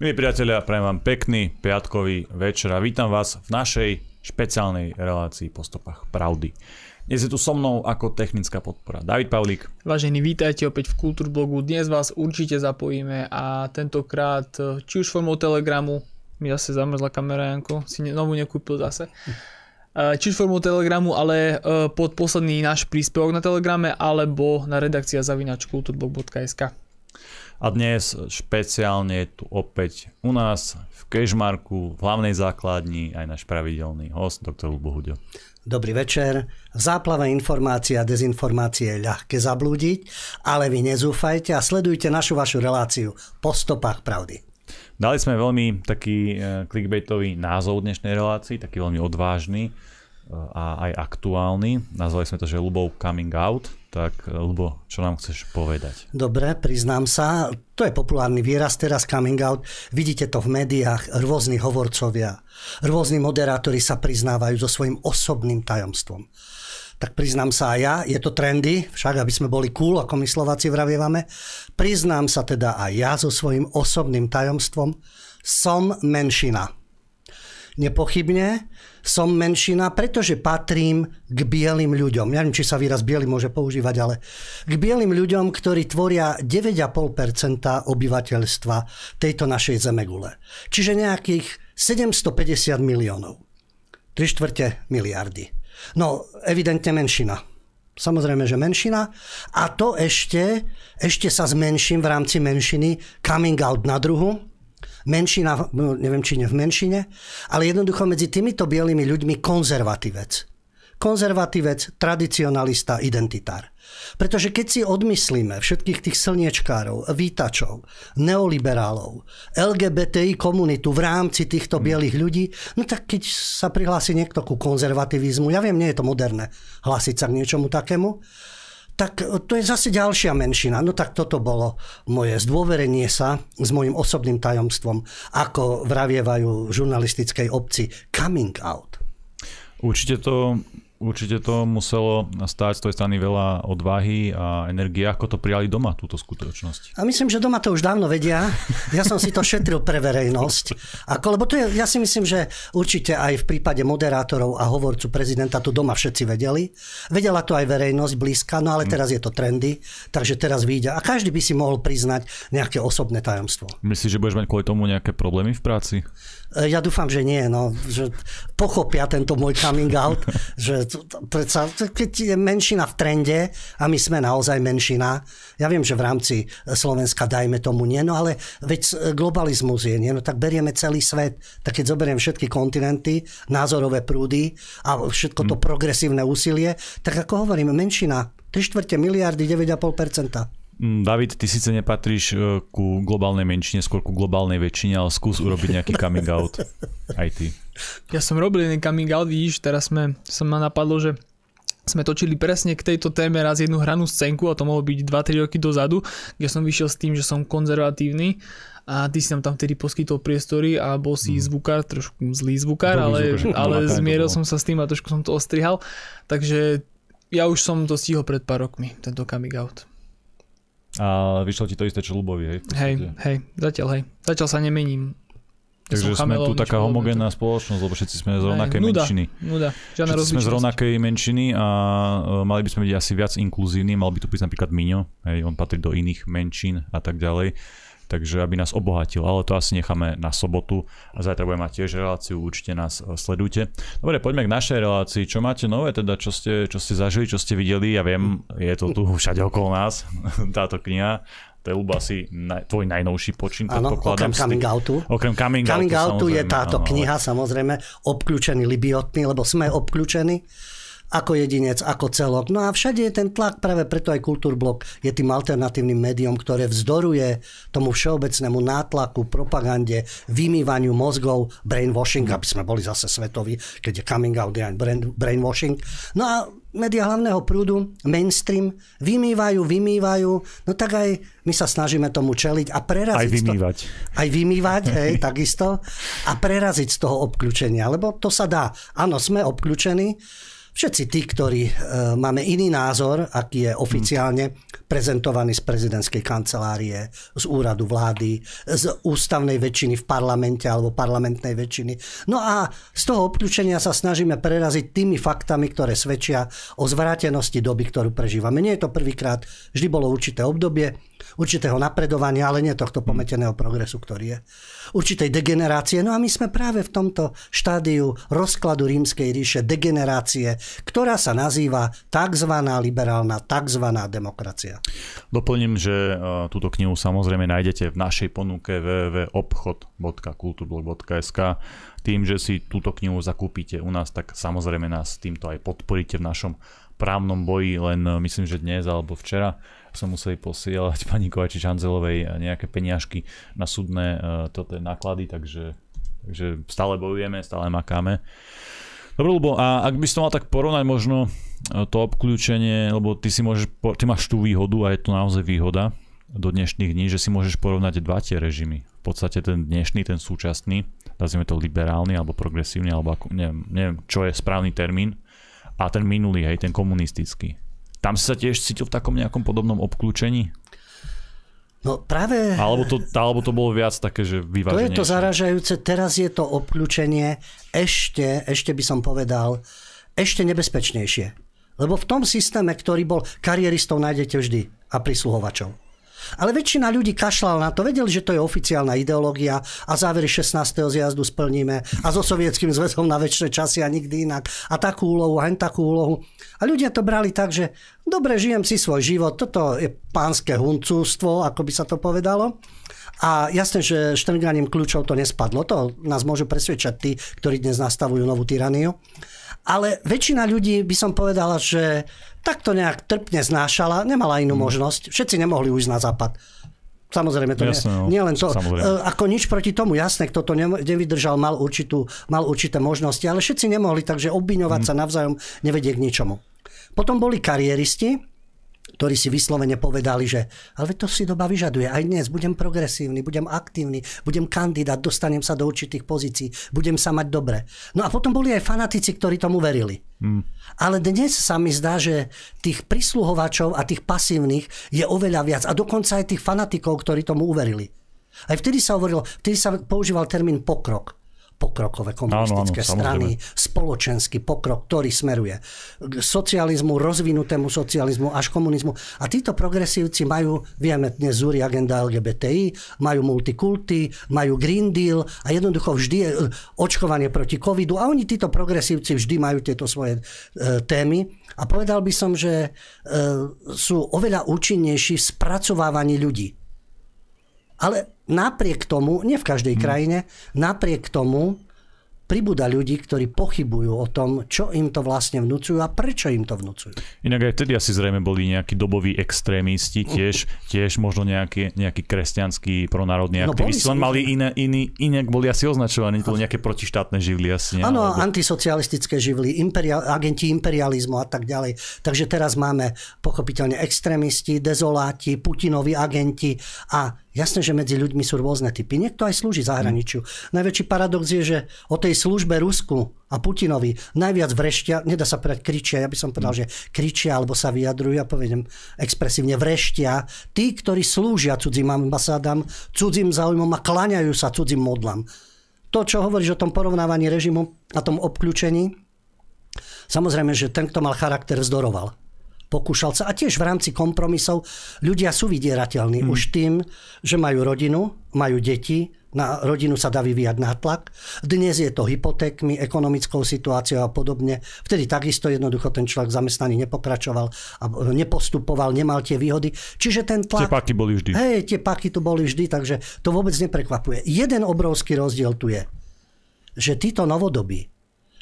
Milí priatelia, prajem vám pekný piatkový večer a vítam vás v našej špeciálnej relácii po stopách pravdy. Dnes je tu so mnou ako technická podpora David Pavlík. Vážení, vítajte opäť v Kultúrblogu. Dnes vás určite zapojíme a tentokrát či už formou Telegramu, mi zase zamrzla kamera, Janko, si novú nekúpil zase, či už formou Telegramu, ale e, pod posledný náš príspevok na Telegrame alebo na redakcia zavinač kulturblog.sk. A dnes špeciálne tu opäť u nás v Kežmarku, v hlavnej základni, aj náš pravidelný host, doktor Lubo Hudio. Dobrý večer. V záplave informácií a dezinformácie je ľahké zablúdiť, ale vy nezúfajte a sledujte našu vašu reláciu po stopách pravdy. Dali sme veľmi taký e, clickbaitový názov dnešnej relácii, taký veľmi odvážny e, a aj aktuálny. Nazvali sme to, že Lubov coming out. Tak Lubo, čo nám chceš povedať? Dobre, priznám sa, to je populárny výraz teraz coming out. Vidíte to v médiách, rôzni hovorcovia, rôzni moderátori sa priznávajú so svojím osobným tajomstvom. Tak priznám sa aj ja, je to trendy, však aby sme boli cool, ako my Slováci vravievame. Priznám sa teda aj ja so svojím osobným tajomstvom. Som menšina. Nepochybne som menšina, pretože patrím k bielým ľuďom. Neviem, či sa výraz biely môže používať, ale k bielým ľuďom, ktorí tvoria 9,5% obyvateľstva tejto našej zemegule. Čiže nejakých 750 miliónov. 3 štvrte miliardy. No, evidentne menšina. Samozrejme, že menšina. A to ešte, ešte sa zmenším v rámci menšiny coming out na druhu, menšina, no, neviem či nie v menšine, ale jednoducho medzi týmito bielými ľuďmi konzervatívec. Konzervatívec, tradicionalista, identitár. Pretože keď si odmyslíme všetkých tých slniečkárov, vítačov, neoliberálov, LGBTI komunitu v rámci týchto hmm. bielých ľudí, no tak keď sa prihlási niekto ku konzervativizmu, ja viem, nie je to moderné hlásiť sa k niečomu takému, tak to je zase ďalšia menšina. No tak toto bolo moje zdôverenie sa s mojim osobným tajomstvom, ako vravievajú v žurnalistickej obci coming out. Určite to Určite to muselo stáť z tej strany veľa odvahy a energie. Ako to prijali doma, túto skutočnosť? A myslím, že doma to už dávno vedia. Ja som si to šetril pre verejnosť. Ako, lebo to je, ja si myslím, že určite aj v prípade moderátorov a hovorcu prezidenta tu doma všetci vedeli. Vedela to aj verejnosť blízka, no ale teraz je to trendy, takže teraz vyjde. A každý by si mohol priznať nejaké osobné tajomstvo. Myslíš, že budeš mať kvôli tomu nejaké problémy v práci? E, ja dúfam, že nie, no, že pochopia tento môj coming out, že predsa, keď je menšina v trende a my sme naozaj menšina, ja viem, že v rámci Slovenska dajme tomu nie, no ale veď globalizmus je, nie, no tak berieme celý svet, tak keď zoberiem všetky kontinenty, názorové prúdy a všetko to hm. progresívne úsilie, tak ako hovorím, menšina, 3 štvrte miliardy, 9,5%. Mm, David, ty síce nepatríš e, ku globálnej menšine, skôr ku globálnej väčšine, ale skús urobiť nejaký coming out. Aj ty. Ja som robil jeden coming out, vidíš, teraz sme, som ma napadlo, že sme točili presne k tejto téme raz jednu hranú scénku a to mohlo byť 2-3 roky dozadu, kde som vyšiel s tým, že som konzervatívny a ty si nám tam vtedy poskytol priestory a bol si mm. zvukár, trošku zlý zvukár, ale, zvukár, ale zmieril som sa s tým a trošku som to ostrihal. Takže ja už som to stihol pred pár rokmi, tento coming out. A vyšlo ti to isté, čo Lubovi, hej? Hej, hej, zatiaľ hej. Zatiaľ sa nemením. Takže sme tu taká homogénna spoločnosť, lebo všetci sme z rovnakej nuda, menšiny. Nuda, všetci sme z rovnakej menšiny a uh, mali by sme byť asi viac inkluzívni, mal by tu byť napríklad Miňo, hej, on patrí do iných menšín a tak ďalej takže aby nás obohatil, ale to asi necháme na sobotu a zajtra budeme mať tiež reláciu, určite nás e, sledujte. Dobre, poďme k našej relácii. Čo máte nové, teda čo ste, čo ste zažili, čo ste videli? Ja viem, je to tu všade okolo nás, táto kniha. To je asi naj, tvoj najnovší počin, Áno, okrem coming outu. Okrem coming, coming outu, outu je táto áno, kniha, samozrejme, obklúčený libiotmi, lebo sme obklúčení ako jedinec, ako celok. No a všade je ten tlak, práve preto aj Kultúrblok je tým alternatívnym médium, ktoré vzdoruje tomu všeobecnému nátlaku, propagande, vymývaniu mozgov, brainwashing, aby sme boli zase svetoví, keď je coming out, je brainwashing. No a médiá hlavného prúdu, mainstream, vymývajú, vymývajú, no tak aj my sa snažíme tomu čeliť a preraziť. Aj vymývať. To, aj vymývať, hej, takisto. A preraziť z toho obklúčenia, lebo to sa dá. Áno, sme obklúčení, všetci tí, ktorí e, máme iný názor, aký je oficiálne prezentovaný z prezidentskej kancelárie, z úradu vlády, z ústavnej väčšiny v parlamente alebo parlamentnej väčšiny. No a z toho obklúčenia sa snažíme preraziť tými faktami, ktoré svedčia o zvrátenosti doby, ktorú prežívame. Nie je to prvýkrát, vždy bolo určité obdobie, určitého napredovania, ale nie tohto pometeného progresu, ktorý je určitej degenerácie. No a my sme práve v tomto štádiu rozkladu rímskej ríše degenerácie, ktorá sa nazýva tzv. liberálna, tzv. demokracia. Doplním, že e, túto knihu samozrejme nájdete v našej ponuke www.obchod.kulturblog.sk tým, že si túto knihu zakúpite u nás, tak samozrejme nás týmto aj podporíte v našom právnom boji, len e, myslím, že dnes alebo včera som museli posielať pani Kovačič Hanzelovej nejaké peniažky na súdne toto náklady, takže, takže stále bojujeme, stále makáme. Dobre, lebo a ak by si to mal tak porovnať možno e, to obklúčenie, lebo ty si môžeš, ty máš tú výhodu a je to naozaj výhoda do dnešných dní, že si môžeš porovnať dva tie režimy. V podstate ten dnešný, ten súčasný, nazvime to liberálny alebo progresívny, alebo ako, neviem, neviem, čo je správny termín, a ten minulý, hej, ten komunistický. Tam si sa tiež cítil v takom nejakom podobnom obklúčení? No práve... Alebo to, alebo to bolo viac také, že vyváženejšie? To je to zaražajúce. Teraz je to obklúčenie ešte, ešte by som povedal, ešte nebezpečnejšie. Lebo v tom systéme, ktorý bol, karieristov nájdete vždy a prisluhovačov. Ale väčšina ľudí kašľal na to, vedeli, že to je oficiálna ideológia a závery 16. zjazdu splníme a so sovietským zväzom na väčšie časy a nikdy inak. A takú úlohu, a takú úlohu. A ľudia to brali tak, že dobre, žijem si svoj život, toto je pánske huncústvo, ako by sa to povedalo. A jasné, že štrnganím kľúčov to nespadlo. To nás môžu presvedčať tí, ktorí dnes nastavujú novú tyraniu. Ale väčšina ľudí by som povedala, že takto nejak trpne znášala, nemala inú mm. možnosť. Všetci nemohli ujsť na západ. Samozrejme, to Jasne, nie, no. nie len to. Samozrejme. E, ako nič proti tomu, jasné, kto to nevydržal, mal, určitú, mal určité možnosti, ale všetci nemohli, takže obviňovať mm. sa navzájom nevedie k ničomu. Potom boli kariéristi, ktorí si vyslovene povedali, že ale to si doba vyžaduje. Aj dnes budem progresívny, budem aktívny, budem kandidát, dostanem sa do určitých pozícií, budem sa mať dobre. No a potom boli aj fanatici, ktorí tomu verili. Hmm. Ale dnes sa mi zdá, že tých prisluhovačov a tých pasívnych je oveľa viac. A dokonca aj tých fanatikov, ktorí tomu uverili. Aj vtedy sa hovorilo, vtedy sa používal termín pokrok pokrokové komunistické áno, áno, strany, spoločenský pokrok, ktorý smeruje k socializmu, rozvinutému socializmu až komunizmu. A títo progresívci majú, vieme dnes zúri agenda LGBTI, majú multikulty, majú Green Deal a jednoducho vždy je e, očkovanie proti covidu a oni títo progresívci vždy majú tieto svoje e, témy. A povedal by som, že e, sú oveľa účinnejší v spracovávaní ľudí. Ale napriek tomu, nie v každej hmm. krajine, napriek tomu pribúda ľudí, ktorí pochybujú o tom, čo im to vlastne vnúcujú a prečo im to vnúcujú. Inak aj vtedy asi zrejme boli nejakí doboví extrémisti, tiež, tiež možno nejaký, nejaký kresťanský pronárodní no, aktivisti, len mali iné, iný, inak boli asi označovaní, to boli nejaké protištátne živly asi. Áno, alebo... antisocialistické živly, imperial, agenti imperializmu a tak ďalej. Takže teraz máme pochopiteľne extrémisti, dezoláti, Putinovi agenti a Jasné, že medzi ľuďmi sú rôzne typy. Niekto aj slúži zahraničiu. Mm. Najväčší paradox je, že o tej službe Rusku a Putinovi najviac vreštia, nedá sa povedať kričia, ja by som povedal, mm. že kričia alebo sa vyjadrujú, ja poviem expresívne vreštia, tí, ktorí slúžia cudzím ambasádam, cudzím záujmom a kláňajú sa cudzím modlám. To, čo hovoríš o tom porovnávaní režimu a tom obklúčení, samozrejme, že ten, kto mal charakter, zdoroval pokúšal sa. A tiež v rámci kompromisov ľudia sú vydierateľní hmm. už tým, že majú rodinu, majú deti, na rodinu sa dá vyvíjať nátlak. Dnes je to hypotékmi, ekonomickou situáciou a podobne. Vtedy takisto jednoducho ten človek zamestnaný nepokračoval a nepostupoval, nemal tie výhody. Čiže ten tlak... Tie paky boli vždy. Hej, tie paky tu boli vždy, takže to vôbec neprekvapuje. Jeden obrovský rozdiel tu je, že títo novodobí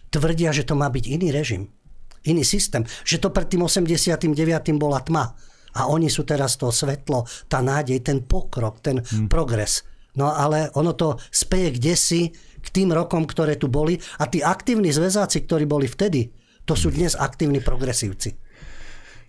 tvrdia, že to má byť iný režim iný systém. Že to pred tým 89. bola tma. A oni sú teraz to svetlo, tá nádej, ten pokrok, ten hmm. progres. No ale ono to speje kde si k tým rokom, ktoré tu boli a tí aktívni zväzáci, ktorí boli vtedy, to sú dnes aktívni progresívci.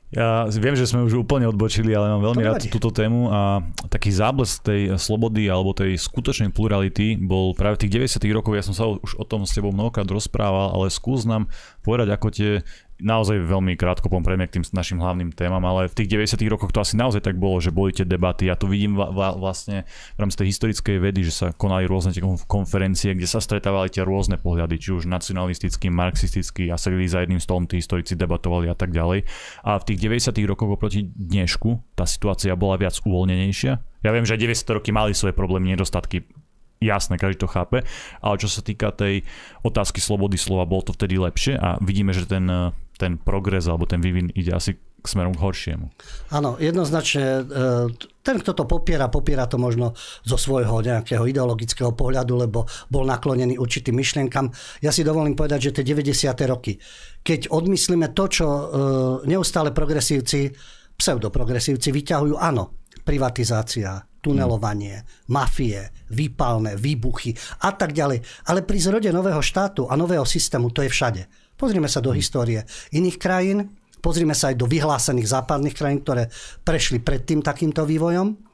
Ja viem, že sme už úplne odbočili, ale mám veľmi rád túto tému a taký záblesk tej slobody alebo tej skutočnej plurality bol práve v tých 90 rokov, ja som sa už o tom s tebou mnohokrát rozprával, ale skús nám povedať, ako tie naozaj veľmi krátko pomprejme k tým našim hlavným témam, ale v tých 90 rokoch to asi naozaj tak bolo, že boli tie debaty. Ja to vidím vlastne v rámci tej historickej vedy, že sa konali rôzne tie konferencie, kde sa stretávali tie rôzne pohľady, či už nacionalistický, marxistický a sedeli za jedným stolom tí historici debatovali a tak ďalej. A v tých 90 rokoch oproti dnešku tá situácia bola viac uvoľnenejšia. Ja viem, že 90 roky mali svoje problémy, nedostatky, jasné, každý to chápe, ale čo sa týka tej otázky slobody slova, bolo to vtedy lepšie a vidíme, že ten, ten progres alebo ten vývin ide asi k smerom k horšiemu. Áno, jednoznačne e, ten, kto to popiera, popiera to možno zo svojho nejakého ideologického pohľadu, lebo bol naklonený určitým myšlienkam. Ja si dovolím povedať, že tie 90. roky, keď odmyslíme to, čo e, neustále progresívci, pseudoprogresívci vyťahujú, áno, privatizácia, tunelovanie, mafie, výpalné, výbuchy a tak ďalej. Ale pri zrode nového štátu a nového systému to je všade. Pozrime sa do histórie iných krajín, pozrime sa aj do vyhlásených západných krajín, ktoré prešli predtým takýmto vývojom.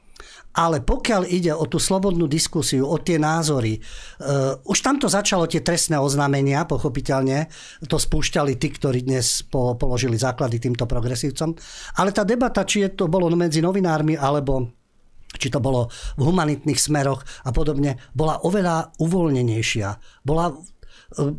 Ale pokiaľ ide o tú slobodnú diskusiu, o tie názory, uh, už tamto začalo tie trestné oznámenia, pochopiteľne, to spúšťali tí, ktorí dnes po, položili základy týmto progresívcom. Ale tá debata, či je to bolo medzi novinármi, alebo či to bolo v humanitných smeroch a podobne, bola oveľa uvoľnenejšia. Bola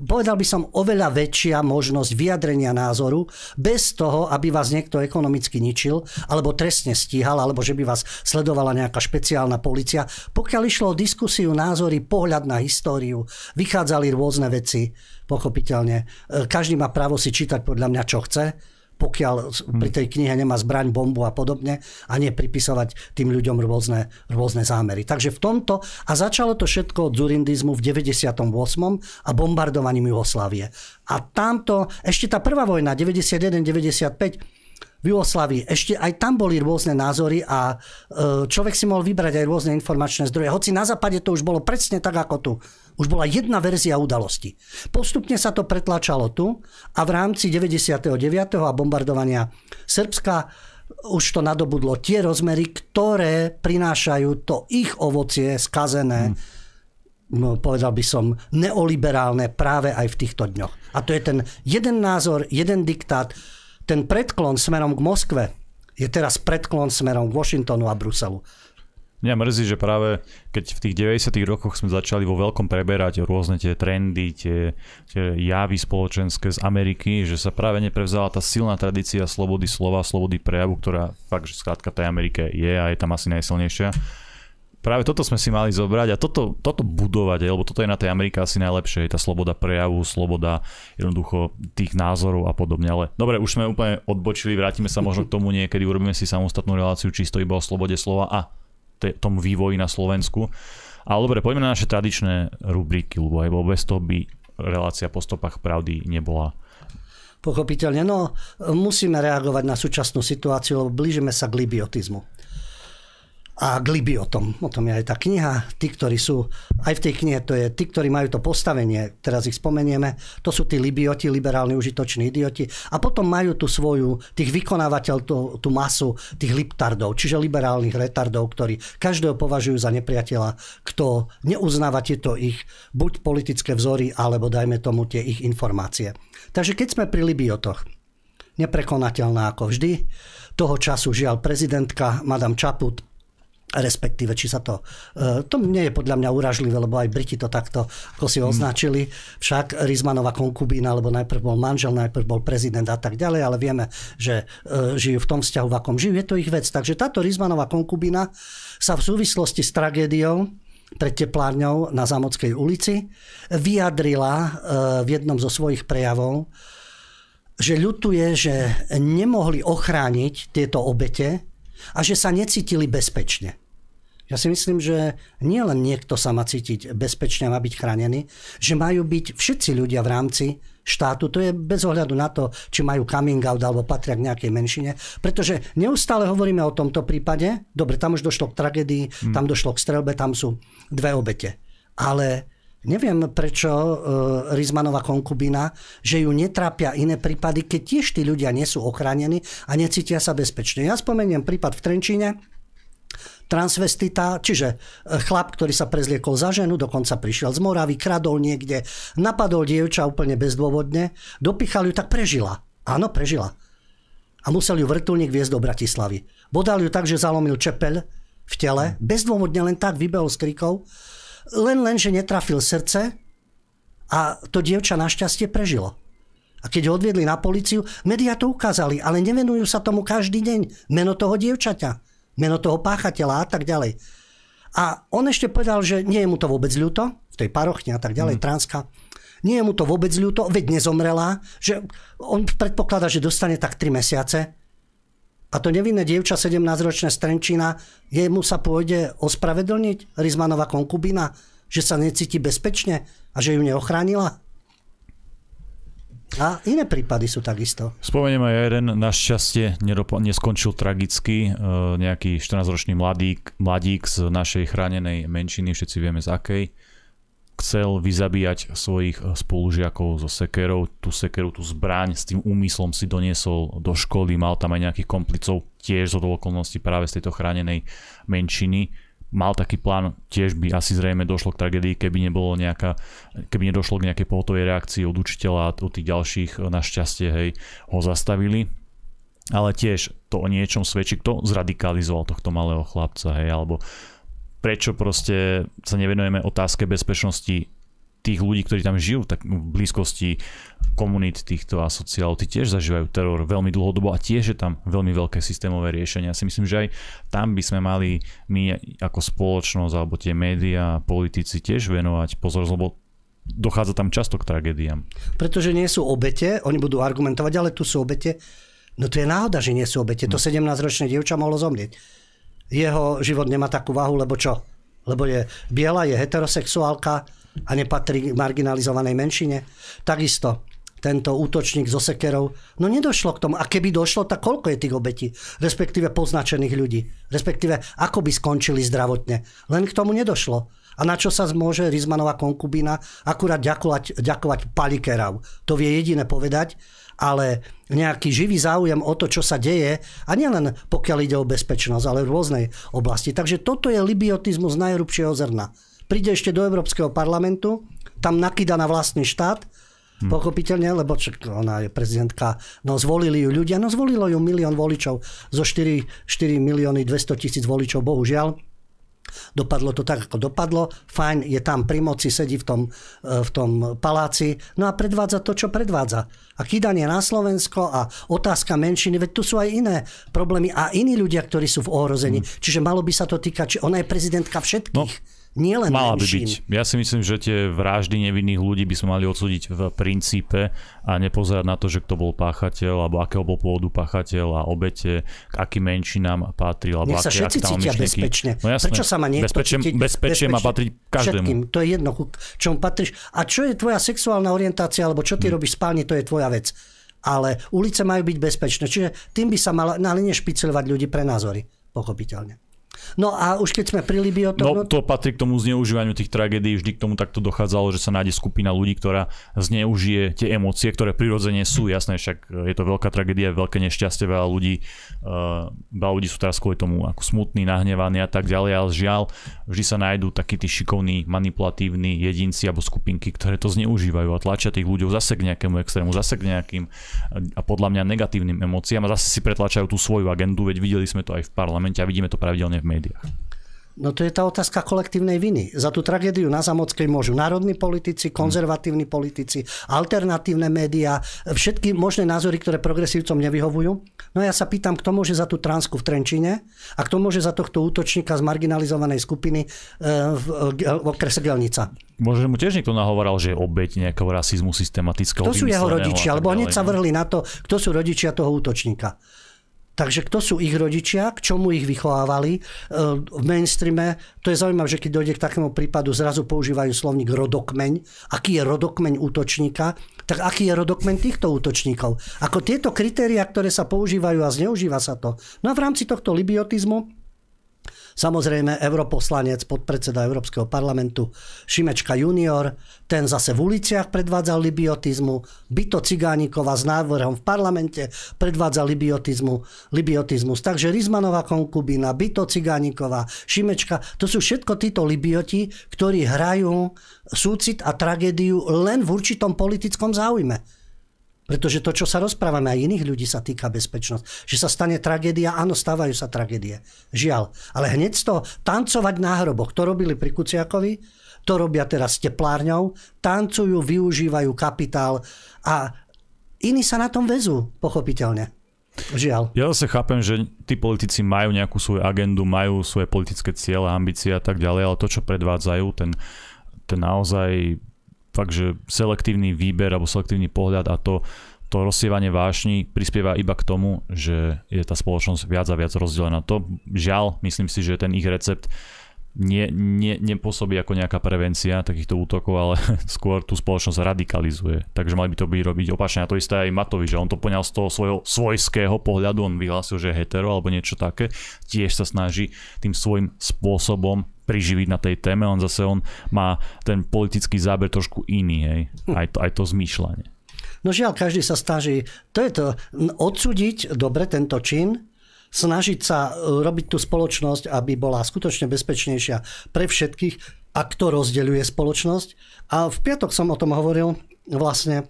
povedal by som, oveľa väčšia možnosť vyjadrenia názoru bez toho, aby vás niekto ekonomicky ničil, alebo trestne stíhal, alebo že by vás sledovala nejaká špeciálna policia. Pokiaľ išlo o diskusiu, názory, pohľad na históriu, vychádzali rôzne veci, pochopiteľne. Každý má právo si čítať podľa mňa, čo chce pokiaľ pri tej knihe nemá zbraň, bombu a podobne a nie pripisovať tým ľuďom rôzne, rôzne zámery. Takže v tomto, a začalo to všetko od zurindizmu v 98. a bombardovaním Jugoslávie. A tamto, ešte tá prvá vojna, 91-95, v Jugoslavii. Ešte aj tam boli rôzne názory a e, človek si mohol vybrať aj rôzne informačné zdroje. Hoci na západe to už bolo presne tak ako tu. Už bola jedna verzia udalosti. Postupne sa to pretlačalo tu a v rámci 99. a bombardovania Srbska už to nadobudlo tie rozmery, ktoré prinášajú to ich ovocie skazené, hmm. no, povedal by som, neoliberálne práve aj v týchto dňoch. A to je ten jeden názor, jeden diktát, ten predklon smerom k Moskve je teraz predklon smerom k Washingtonu a Bruselu. Mňa mrzí, že práve keď v tých 90 rokoch sme začali vo veľkom preberať rôzne tie trendy, tie, tie javy spoločenské z Ameriky, že sa práve neprevzala tá silná tradícia slobody slova, slobody prejavu, ktorá fakt, že skrátka tej Amerike je a je tam asi najsilnejšia práve toto sme si mali zobrať a toto, toto budovať, lebo toto je na tej Amerike asi najlepšie, je tá sloboda prejavu, sloboda jednoducho tých názorov a podobne. Ale dobre, už sme úplne odbočili, vrátime sa možno k tomu niekedy, urobíme si samostatnú reláciu čisto iba o slobode slova a tomu vývoji na Slovensku. Ale dobre, poďme na naše tradičné rubriky, lebo aj bez toho by relácia po stopách pravdy nebola pochopiteľne. No, musíme reagovať na súčasnú situáciu, lebo blížime sa k libiotizmu a gliby o tom. O tom je aj tá kniha. Tí, ktorí sú, aj v tej knihe to je, tí, ktorí majú to postavenie, teraz ich spomenieme, to sú tí libioti, liberálni užitoční idioti. A potom majú tú svoju, tých vykonávateľ, tú, tú masu tých liptardov, čiže liberálnych retardov, ktorí každého považujú za nepriateľa, kto neuznáva tieto ich buď politické vzory, alebo dajme tomu tie ich informácie. Takže keď sme pri libiotoch, neprekonateľná ako vždy, toho času žiaľ prezidentka Madame Čaput respektíve či sa to... E, to nie je podľa mňa uražlivé, lebo aj Briti to takto ako si hmm. označili. Však Rizmanova konkubína, alebo najprv bol manžel, najprv bol prezident a tak ďalej, ale vieme, že e, žijú v tom vzťahu, v akom žijú. Je to ich vec. Takže táto Rizmanova konkubína sa v súvislosti s tragédiou pred teplárňou na Zámockej ulici vyjadrila e, v jednom zo svojich prejavov, že ľutuje, že nemohli ochrániť tieto obete, a že sa necítili bezpečne. Ja si myslím, že nie len niekto sa má cítiť bezpečne, má byť chránený, že majú byť všetci ľudia v rámci štátu, to je bez ohľadu na to, či majú coming out alebo patria k nejakej menšine, pretože neustále hovoríme o tomto prípade, dobre, tam už došlo k tragédii, hmm. tam došlo k strelbe, tam sú dve obete. Ale Neviem, prečo uh, Rizmanová konkubina, že ju netrápia iné prípady, keď tiež tí ľudia nie sú ochránení a necítia sa bezpečne. Ja spomeniem prípad v Trenčíne, transvestita, čiže e, chlap, ktorý sa prezliekol za ženu, dokonca prišiel z Moravy, kradol niekde, napadol dievča úplne bezdôvodne, dopichal ju, tak prežila. Áno, prežila. A musel ju vrtulník viesť do Bratislavy. Bodal ju tak, že zalomil čepel v tele, bezdôvodne len tak vybehol s krikou, len len, že netrafil srdce a to dievča našťastie prežilo. A keď ho odviedli na policiu, médiá to ukázali, ale nevenujú sa tomu každý deň. Meno toho dievčaťa, meno toho páchateľa a tak ďalej. A on ešte povedal, že nie je mu to vôbec ľúto, v tej parochne a tak ďalej, mm. Transka. Nie je mu to vôbec ľúto, veď nezomrela, že on predpokladá, že dostane tak 3 mesiace. A to nevinné dievča, 17-ročné Strenčina, jemu sa pôjde ospravedlniť, Rizmanová konkubina, že sa necíti bezpečne a že ju neochránila? A iné prípady sú takisto. Spomeniem aj jeden, našťastie neskončil tragicky. E, nejaký 14-ročný mladík, mladík z našej chránenej menšiny, všetci vieme z akej, chcel vyzabíjať svojich eh, spolužiakov so sekerou. Tú sekeru, tú zbraň s tým úmyslom si doniesol do školy, mal tam aj nejakých komplicov tiež z okolností práve z tejto chránenej menšiny. Mal taký plán, tiež by asi zrejme došlo k tragédii, keby, nebolo nejaká, keby nedošlo k nejakej pohotovej reakcii od učiteľa a od tých ďalších eh, našťastie hej, ho zastavili. Ale tiež to o niečom svedčí, kto zradikalizoval tohto malého chlapca, hej, alebo prečo proste sa nevenujeme otázke bezpečnosti tých ľudí, ktorí tam žijú tak v blízkosti komunít týchto asociálov, tí tiež zažívajú teror veľmi dlhodobo a tiež je tam veľmi veľké systémové riešenia. Ja si myslím, že aj tam by sme mali my ako spoločnosť alebo tie médiá, politici tiež venovať pozornosť, lebo dochádza tam často k tragédiám. Pretože nie sú obete, oni budú argumentovať, ale tu sú obete. No to je náhoda, že nie sú obete. To 17-ročné dievča mohlo zomrieť jeho život nemá takú váhu, lebo čo? Lebo je biela, je heterosexuálka a nepatrí k marginalizovanej menšine. Takisto tento útočník zo sekerov. No nedošlo k tomu. A keby došlo, tak koľko je tých obetí? Respektíve poznačených ľudí. Respektíve ako by skončili zdravotne. Len k tomu nedošlo. A na čo sa môže Rizmanová konkubína akurát ďakovať, ďakovať Palikerav. To vie jediné povedať ale nejaký živý záujem o to, čo sa deje, a nielen pokiaľ ide o bezpečnosť, ale v rôznej oblasti. Takže toto je libiotizmus najhrubšieho zrna. Príde ešte do Európskeho parlamentu, tam nakýda na vlastný štát, Hmm. Pochopiteľne, lebo čak, ona je prezidentka, no zvolili ju ľudia, no zvolilo ju milión voličov zo 4, 4 milióny 200 tisíc voličov, bohužiaľ. Dopadlo to tak, ako dopadlo. Fajn, je tam pri moci, sedí v tom, e, v tom paláci. No a predvádza to, čo predvádza. A kýdanie na Slovensko a otázka menšiny, veď tu sú aj iné problémy a iní ľudia, ktorí sú v ohrození. Hmm. Čiže malo by sa to týkať, či ona je prezidentka všetkých. No nielen Mala by byť. Ja si myslím, že tie vraždy nevinných ľudí by sme mali odsúdiť v princípe a nepozerať na to, že kto bol páchateľ, alebo akého bol pôvodu páchateľ a obete, k akým menšinám patril, alebo Nech sa všetci cítia myšlenky. bezpečne. No jasné. Prečo sa má niekto bezpečie, cítiť bezpečie má patriť každému. Všetkým. To je jedno, čomu patríš. A čo je tvoja sexuálna orientácia, alebo čo ty hmm. robíš v spálni, to je tvoja vec. Ale ulice majú byť bezpečné. Čiže tým by sa mala, ale nešpicľovať ľudí pre názory. Pochopiteľne. No a už keď sme pri Libii... No to patrí k tomu zneužívaniu tých tragédií, vždy k tomu takto dochádzalo, že sa nájde skupina ľudí, ktorá zneužije tie emócie, ktoré prirodzene sú, jasné, však je to veľká tragédia, veľké nešťastie, veľa ľudí, uh, veľa ľudí sú teraz kvôli tomu ako smutní, nahnevaní a tak ďalej, ale žiaľ, vždy sa nájdú takí tí šikovní, manipulatívni jedinci alebo skupinky, ktoré to zneužívajú a tlačia tých ľudí zase k nejakému extrému, zase k nejakým a podľa mňa negatívnym emóciám a zase si pretlačajú tú svoju agendu, veď videli sme to aj v parlamente a vidíme to pravidelne v médiách. No to je tá otázka kolektívnej viny. Za tú tragédiu na Zamockej môžu národní politici, konzervatívni politici, alternatívne médiá, všetky možné názory, ktoré progresívcom nevyhovujú. No ja sa pýtam, kto môže za tú transku v Trenčine a kto môže za tohto útočníka z marginalizovanej skupiny e, v, v okrese Gelnica. Možno mu tiež niekto nahovoral, že je obeď nejakého rasizmu systematického. Kto sú jeho rodičia? Alebo hneď sa vrhli na to, kto sú rodičia toho útočníka. Takže kto sú ich rodičia, k čomu ich vychovávali e, v mainstreame. To je zaujímavé, že keď dojde k takému prípadu, zrazu používajú slovník rodokmeň. Aký je rodokmeň útočníka, tak aký je rodokmeň týchto útočníkov. Ako tieto kritéria, ktoré sa používajú a zneužíva sa to. No a v rámci tohto libiotizmu Samozrejme, europoslanec, podpredseda Európskeho parlamentu Šimečka junior, ten zase v uliciach predvádzal libiotizmu, Byto Cigánikova s návrhom v parlamente predvádza libiotizmu, libiotizmus. Takže Rizmanová konkubina, Byto Cigánikova, Šimečka, to sú všetko títo libioti, ktorí hrajú súcit a tragédiu len v určitom politickom záujme. Pretože to, čo sa rozprávame, aj iných ľudí sa týka bezpečnosť. Že sa stane tragédia, áno, stávajú sa tragédie. Žiaľ. Ale hneď toho tancovať na hroboch, to robili pri Kuciakovi, to robia teraz s teplárňou, tancujú, využívajú kapitál a iní sa na tom vezú, pochopiteľne. Žiaľ. Ja zase chápem, že tí politici majú nejakú svoju agendu, majú svoje politické ciele, ambície a tak ďalej, ale to, čo predvádzajú, ten, ten naozaj fakt, že selektívny výber alebo selektívny pohľad a to, to rozsievanie vášni prispieva iba k tomu, že je tá spoločnosť viac a viac rozdelená. To žiaľ, myslím si, že ten ich recept nie, nie, nepôsobí ako nejaká prevencia takýchto útokov, ale skôr tú spoločnosť radikalizuje. Takže mali by to byť robiť opačne. A to isté aj Matovi, že on to poňal z toho svojho svojského pohľadu, on vyhlásil, že je hetero alebo niečo také. Tiež sa snaží tým svojim spôsobom priživiť na tej téme, on zase on má ten politický záber trošku iný, hej. Aj to, aj to zmýšľanie. No žiaľ, každý sa snaží, to je to, odsúdiť dobre tento čin, snažiť sa e, robiť tú spoločnosť, aby bola skutočne bezpečnejšia pre všetkých a kto rozdeľuje spoločnosť. A v piatok som o tom hovoril vlastne,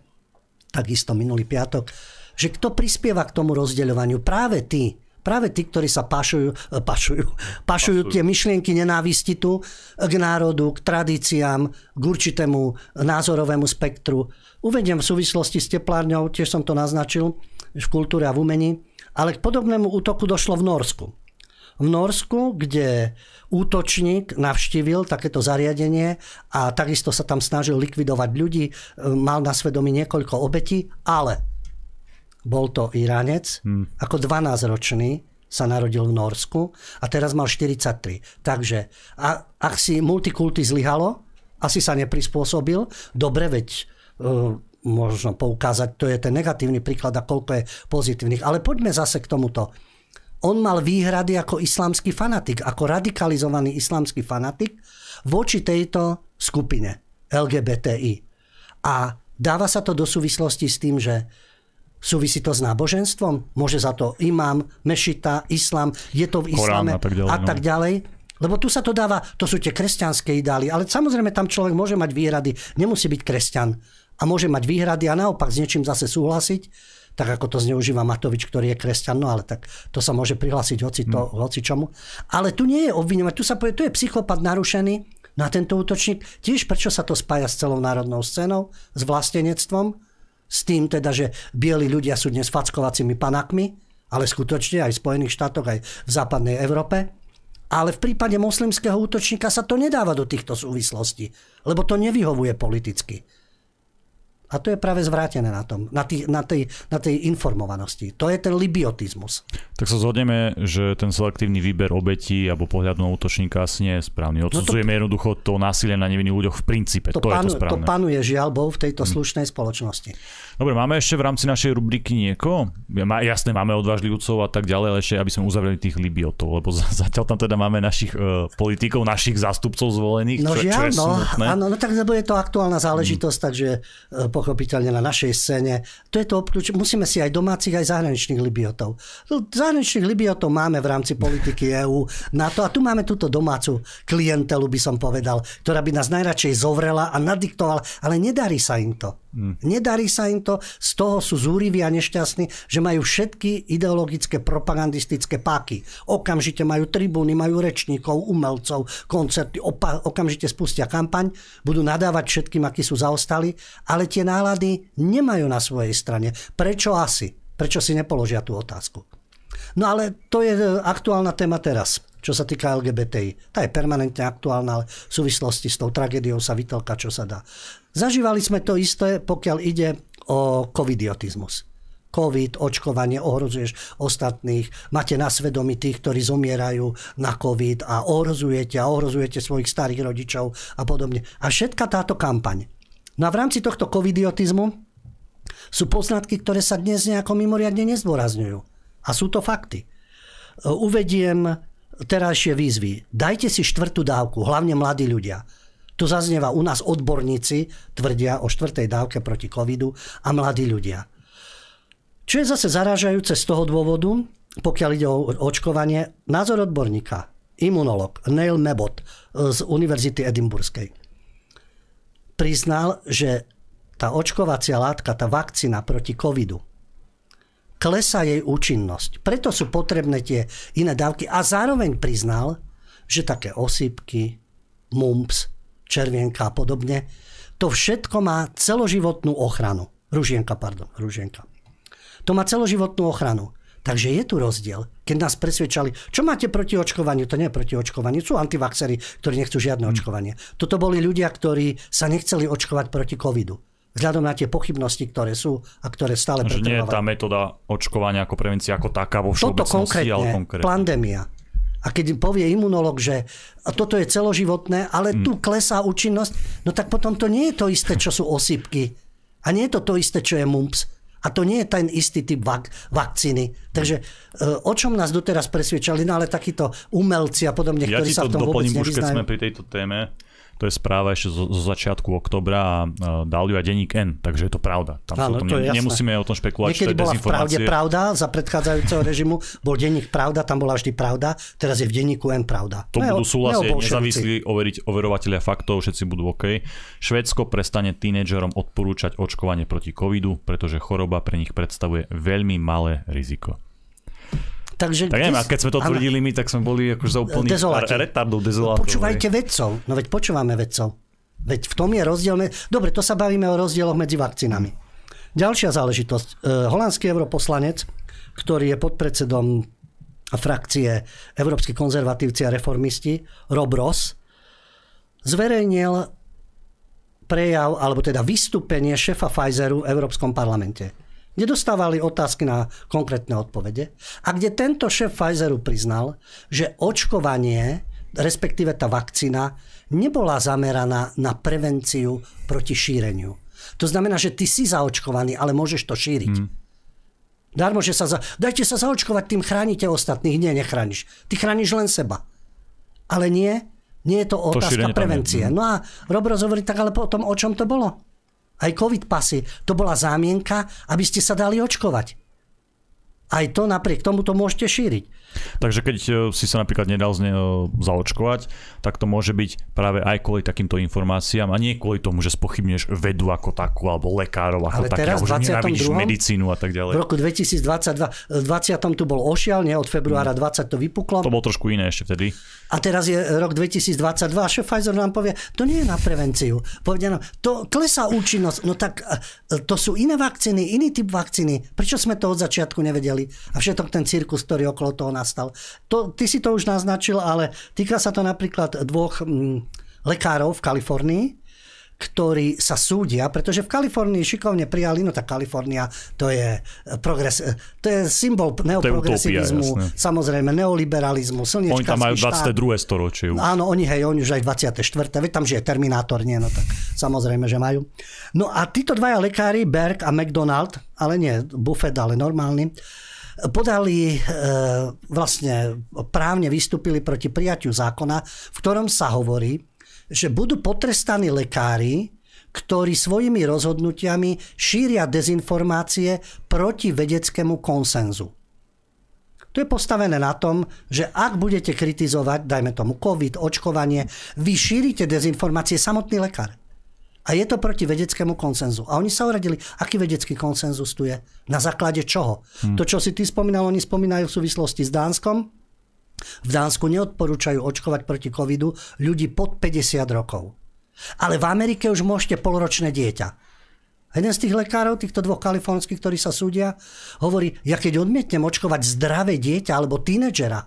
takisto minulý piatok, že kto prispieva k tomu rozdeľovaniu? Práve tí, práve tí, ktorí sa pašujú, e, pašujú, pašujú tie myšlienky nenávisti tu k národu, k tradíciám, k určitému názorovému spektru. Uvediem v súvislosti s teplárňou, tiež som to naznačil, v kultúre a v umení ale k podobnému útoku došlo v Norsku. V Norsku, kde útočník navštívil takéto zariadenie a takisto sa tam snažil likvidovať ľudí, e, mal na svedomí niekoľko obetí, ale bol to Iránec, hmm. ako 12-ročný sa narodil v Norsku a teraz mal 43. Takže a, ak si multikulty zlyhalo, asi sa neprispôsobil, dobre, veď uh, možno poukázať, to je ten negatívny príklad a koľko je pozitívnych. Ale poďme zase k tomuto. On mal výhrady ako islamský fanatik, ako radikalizovaný islamský fanatik voči tejto skupine LGBTI. A dáva sa to do súvislosti s tým, že súvisí to s náboženstvom? Môže za to imám, mešita, islam, je to v islame Korán a tak ďalej. A no. tak ďalej. Lebo tu sa to dáva, to sú tie kresťanské ideály, ale samozrejme tam človek môže mať výhrady, nemusí byť kresťan a môže mať výhrady a naopak s niečím zase súhlasiť, tak ako to zneužíva Matovič, ktorý je kresťan, no ale tak to sa môže prihlásiť hoci, to, hmm. hoci čomu. Ale tu nie je obviňovať, tu sa povie, tu je psychopat narušený, na tento útočník, tiež prečo sa to spája s celou národnou scénou, s vlastenectvom, s tým teda, že bieli ľudia sú dnes fackovacími panakmi, ale skutočne aj v Spojených štátoch, aj v západnej Európe. Ale v prípade moslimského útočníka sa to nedáva do týchto súvislostí, lebo to nevyhovuje politicky. A to je práve zvrátené na, tom, na, tý, na, tej, na tej informovanosti. To je ten libiotizmus. Tak sa zhodneme, že ten selektívny výber obetí alebo pohľad na útočníka asi nie je správny. Odsudzujeme no to, jednoducho to násilie na nevinných ľuďoch v princípe. To, to, panu, je to, správne. to panuje žiaľ bol v tejto hm. slušnej hmm. spoločnosti. Dobre, máme ešte v rámci našej rubriky niekoho? Jasné, máme odvážlivcov a tak ďalej, ale ešte aby sme uzavreli tých libiotov, lebo zatiaľ tam teda máme našich uh, politikov, našich zástupcov zvolených. No čo, žiaľ, čo je no, áno, no tak lebo je to aktuálna záležitosť, hmm. takže uh, pochopiteľne na našej scéne. To je to, musíme si aj domácich, aj zahraničných libiotov. Zahraničných libiotov máme v rámci politiky EÚ na to a tu máme túto domácu klientelu, by som povedal, ktorá by nás najradšej zovrela a nadiktovala, ale nedarí sa im to. Hmm. Nedarí sa im to, z toho sú zúriví a nešťastní, že majú všetky ideologické propagandistické páky. Okamžite majú tribúny, majú rečníkov, umelcov, koncerty, opa- okamžite spustia kampaň, budú nadávať všetkým, akí sú zaostali, ale tie nálady nemajú na svojej strane. Prečo asi? Prečo si nepoložia tú otázku? No ale to je aktuálna téma teraz čo sa týka LGBTI. Tá je permanentne aktuálna, ale v súvislosti s tou tragédiou sa vytelka, čo sa dá. Zažívali sme to isté, pokiaľ ide o covidiotizmus. COVID, očkovanie, ohrozuješ ostatných, máte na svedomí tých, ktorí zomierajú na COVID a ohrozujete a ohrozujete svojich starých rodičov a podobne. A všetka táto kampaň. No a v rámci tohto covidiotizmu sú poznatky, ktoré sa dnes nejako mimoriadne nezdôrazňujú. A sú to fakty. Uvediem terajšie výzvy. Dajte si štvrtú dávku, hlavne mladí ľudia. Tu zaznieva u nás odborníci, tvrdia o štvrtej dávke proti covidu a mladí ľudia. Čo je zase zarážajúce z toho dôvodu, pokiaľ ide o očkovanie, názor odborníka, imunolog Neil Mebot z Univerzity Edimburskej priznal, že tá očkovacia látka, tá vakcína proti covidu, klesá jej účinnosť. Preto sú potrebné tie iné dávky. A zároveň priznal, že také osýpky, mumps, červienka a podobne, to všetko má celoživotnú ochranu. Ružienka, pardon, ružienka. To má celoživotnú ochranu. Takže je tu rozdiel. Keď nás presvedčali, čo máte proti očkovaniu, to nie je proti očkovaniu, sú antivaxery, ktorí nechcú žiadne očkovanie. Toto boli ľudia, ktorí sa nechceli očkovať proti covidu vzhľadom na tie pochybnosti, ktoré sú a ktoré stále Že nie je tá metóda očkovania ako prevencia ako taká vo všeobecnosti, Toto konkrétne, ale konkrétne. pandémia. A keď povie imunolog, že toto je celoživotné, ale mm. tu klesá účinnosť, no tak potom to nie je to isté, čo sú osýpky. A nie je to to isté, čo je mumps. A to nie je ten istý typ vak- vakcíny. Takže e, o čom nás doteraz presvedčali, no ale takíto umelci a podobne, ja ktorí sa v tom vôbec doplním už, keď sme pri tejto téme to je správa ešte zo, zo začiatku oktobra a uh, dal ju aj denník N, takže je to pravda. Tam Áno, tom to je ne, nemusíme o tom špekulovať, Niekedy to je bola v pravde pravda, za predchádzajúceho režimu bol denník pravda, tam bola vždy pravda, teraz je v denníku N pravda. To Neo- budú súhlasiť nezávislí overiť, overovateľia faktov, všetci budú OK. Švédsko prestane tínedžerom odporúčať očkovanie proti covidu, pretože choroba pre nich predstavuje veľmi malé riziko. Takže Tak neviem, a keď sme to tvrdili my, tak sme boli akože za úplných Dezoláti. re- retardov, dezolátov. Počúvajte vedcov. No veď počúvame vedcov. Veď v tom je rozdiel. me- Dobre, to sa bavíme o rozdieloch medzi vakcínami. Ďalšia záležitosť. E, Holandský europoslanec, ktorý je podpredsedom frakcie Európsky konzervatívci a reformisti, Rob Ross, zverejnil prejav, alebo teda vystúpenie šefa Pfizeru v Európskom parlamente kde dostávali otázky na konkrétne odpovede a kde tento šéf Pfizeru priznal, že očkovanie, respektíve tá vakcína, nebola zameraná na prevenciu proti šíreniu. To znamená, že ty si zaočkovaný, ale môžeš to šíriť. Hmm. Darmo, že sa za... Dajte sa zaočkovať, tým chránite ostatných. Nie, nechrániš. Ty chrániš len seba. Ale nie, nie je to otázka tam prevencie. je. No a Robros hovorí, tak ale potom o čom to bolo? Aj covid pasy, to bola zámienka, aby ste sa dali očkovať. Aj to napriek tomu to môžete šíriť. Takže keď e, si sa napríklad nedal z neho zaočkovať, tak to môže byť práve aj kvôli takýmto informáciám a nie kvôli tomu, že spochybneš vedu ako takú, alebo lekárov ako Ale taký, teraz alebo že v 22. nenávidíš medicínu a tak V ďalej. roku 2022, v 20. tu bol ošial, nie? Od februára 20 to vypuklo. To bolo trošku iné ešte vtedy. A teraz je rok 2022 a šéf Pfizer nám povie, to nie je na prevenciu. Povedia nám, to klesá účinnosť. No tak e, to sú iné vakcíny, iný typ vakcíny. Prečo sme to od začiatku nevedeli? A všetok ten cirkus, ktorý okolo toho nastal. To, ty si to už naznačil, ale týka sa to napríklad dvoch mm, lekárov v Kalifornii, ktorí sa súdia, pretože v Kalifornii šikovne prijali, no tak Kalifornia to je, progres, to je symbol neoprogresivizmu, utopia, jasné. samozrejme neoliberalizmu, Oni tam majú slniečkarský štát. 22. storočie už. Áno, oni, hej, oni už aj 24. Veď tam žije Terminátor, nie, no tak samozrejme, že majú. No a títo dvaja lekári, Berg a McDonald, ale nie Buffett, ale normálny, podali, e, vlastne právne vystúpili proti prijatiu zákona, v ktorom sa hovorí, že budú potrestaní lekári, ktorí svojimi rozhodnutiami šíria dezinformácie proti vedeckému konsenzu. To je postavené na tom, že ak budete kritizovať, dajme tomu COVID, očkovanie, vy šírite dezinformácie samotný lekár. A je to proti vedeckému konsenzu. A oni sa uradili, aký vedecký konsenzus tu je? Na základe čoho? Hmm. To, čo si ty spomínal, oni spomínajú v súvislosti s Dánskom. V Dánsku neodporúčajú očkovať proti covidu ľudí pod 50 rokov. Ale v Amerike už môžete polročné dieťa. Jeden z tých lekárov, týchto dvoch kalifornských, ktorí sa súdia, hovorí, ja keď odmietnem očkovať zdravé dieťa alebo tínedžera,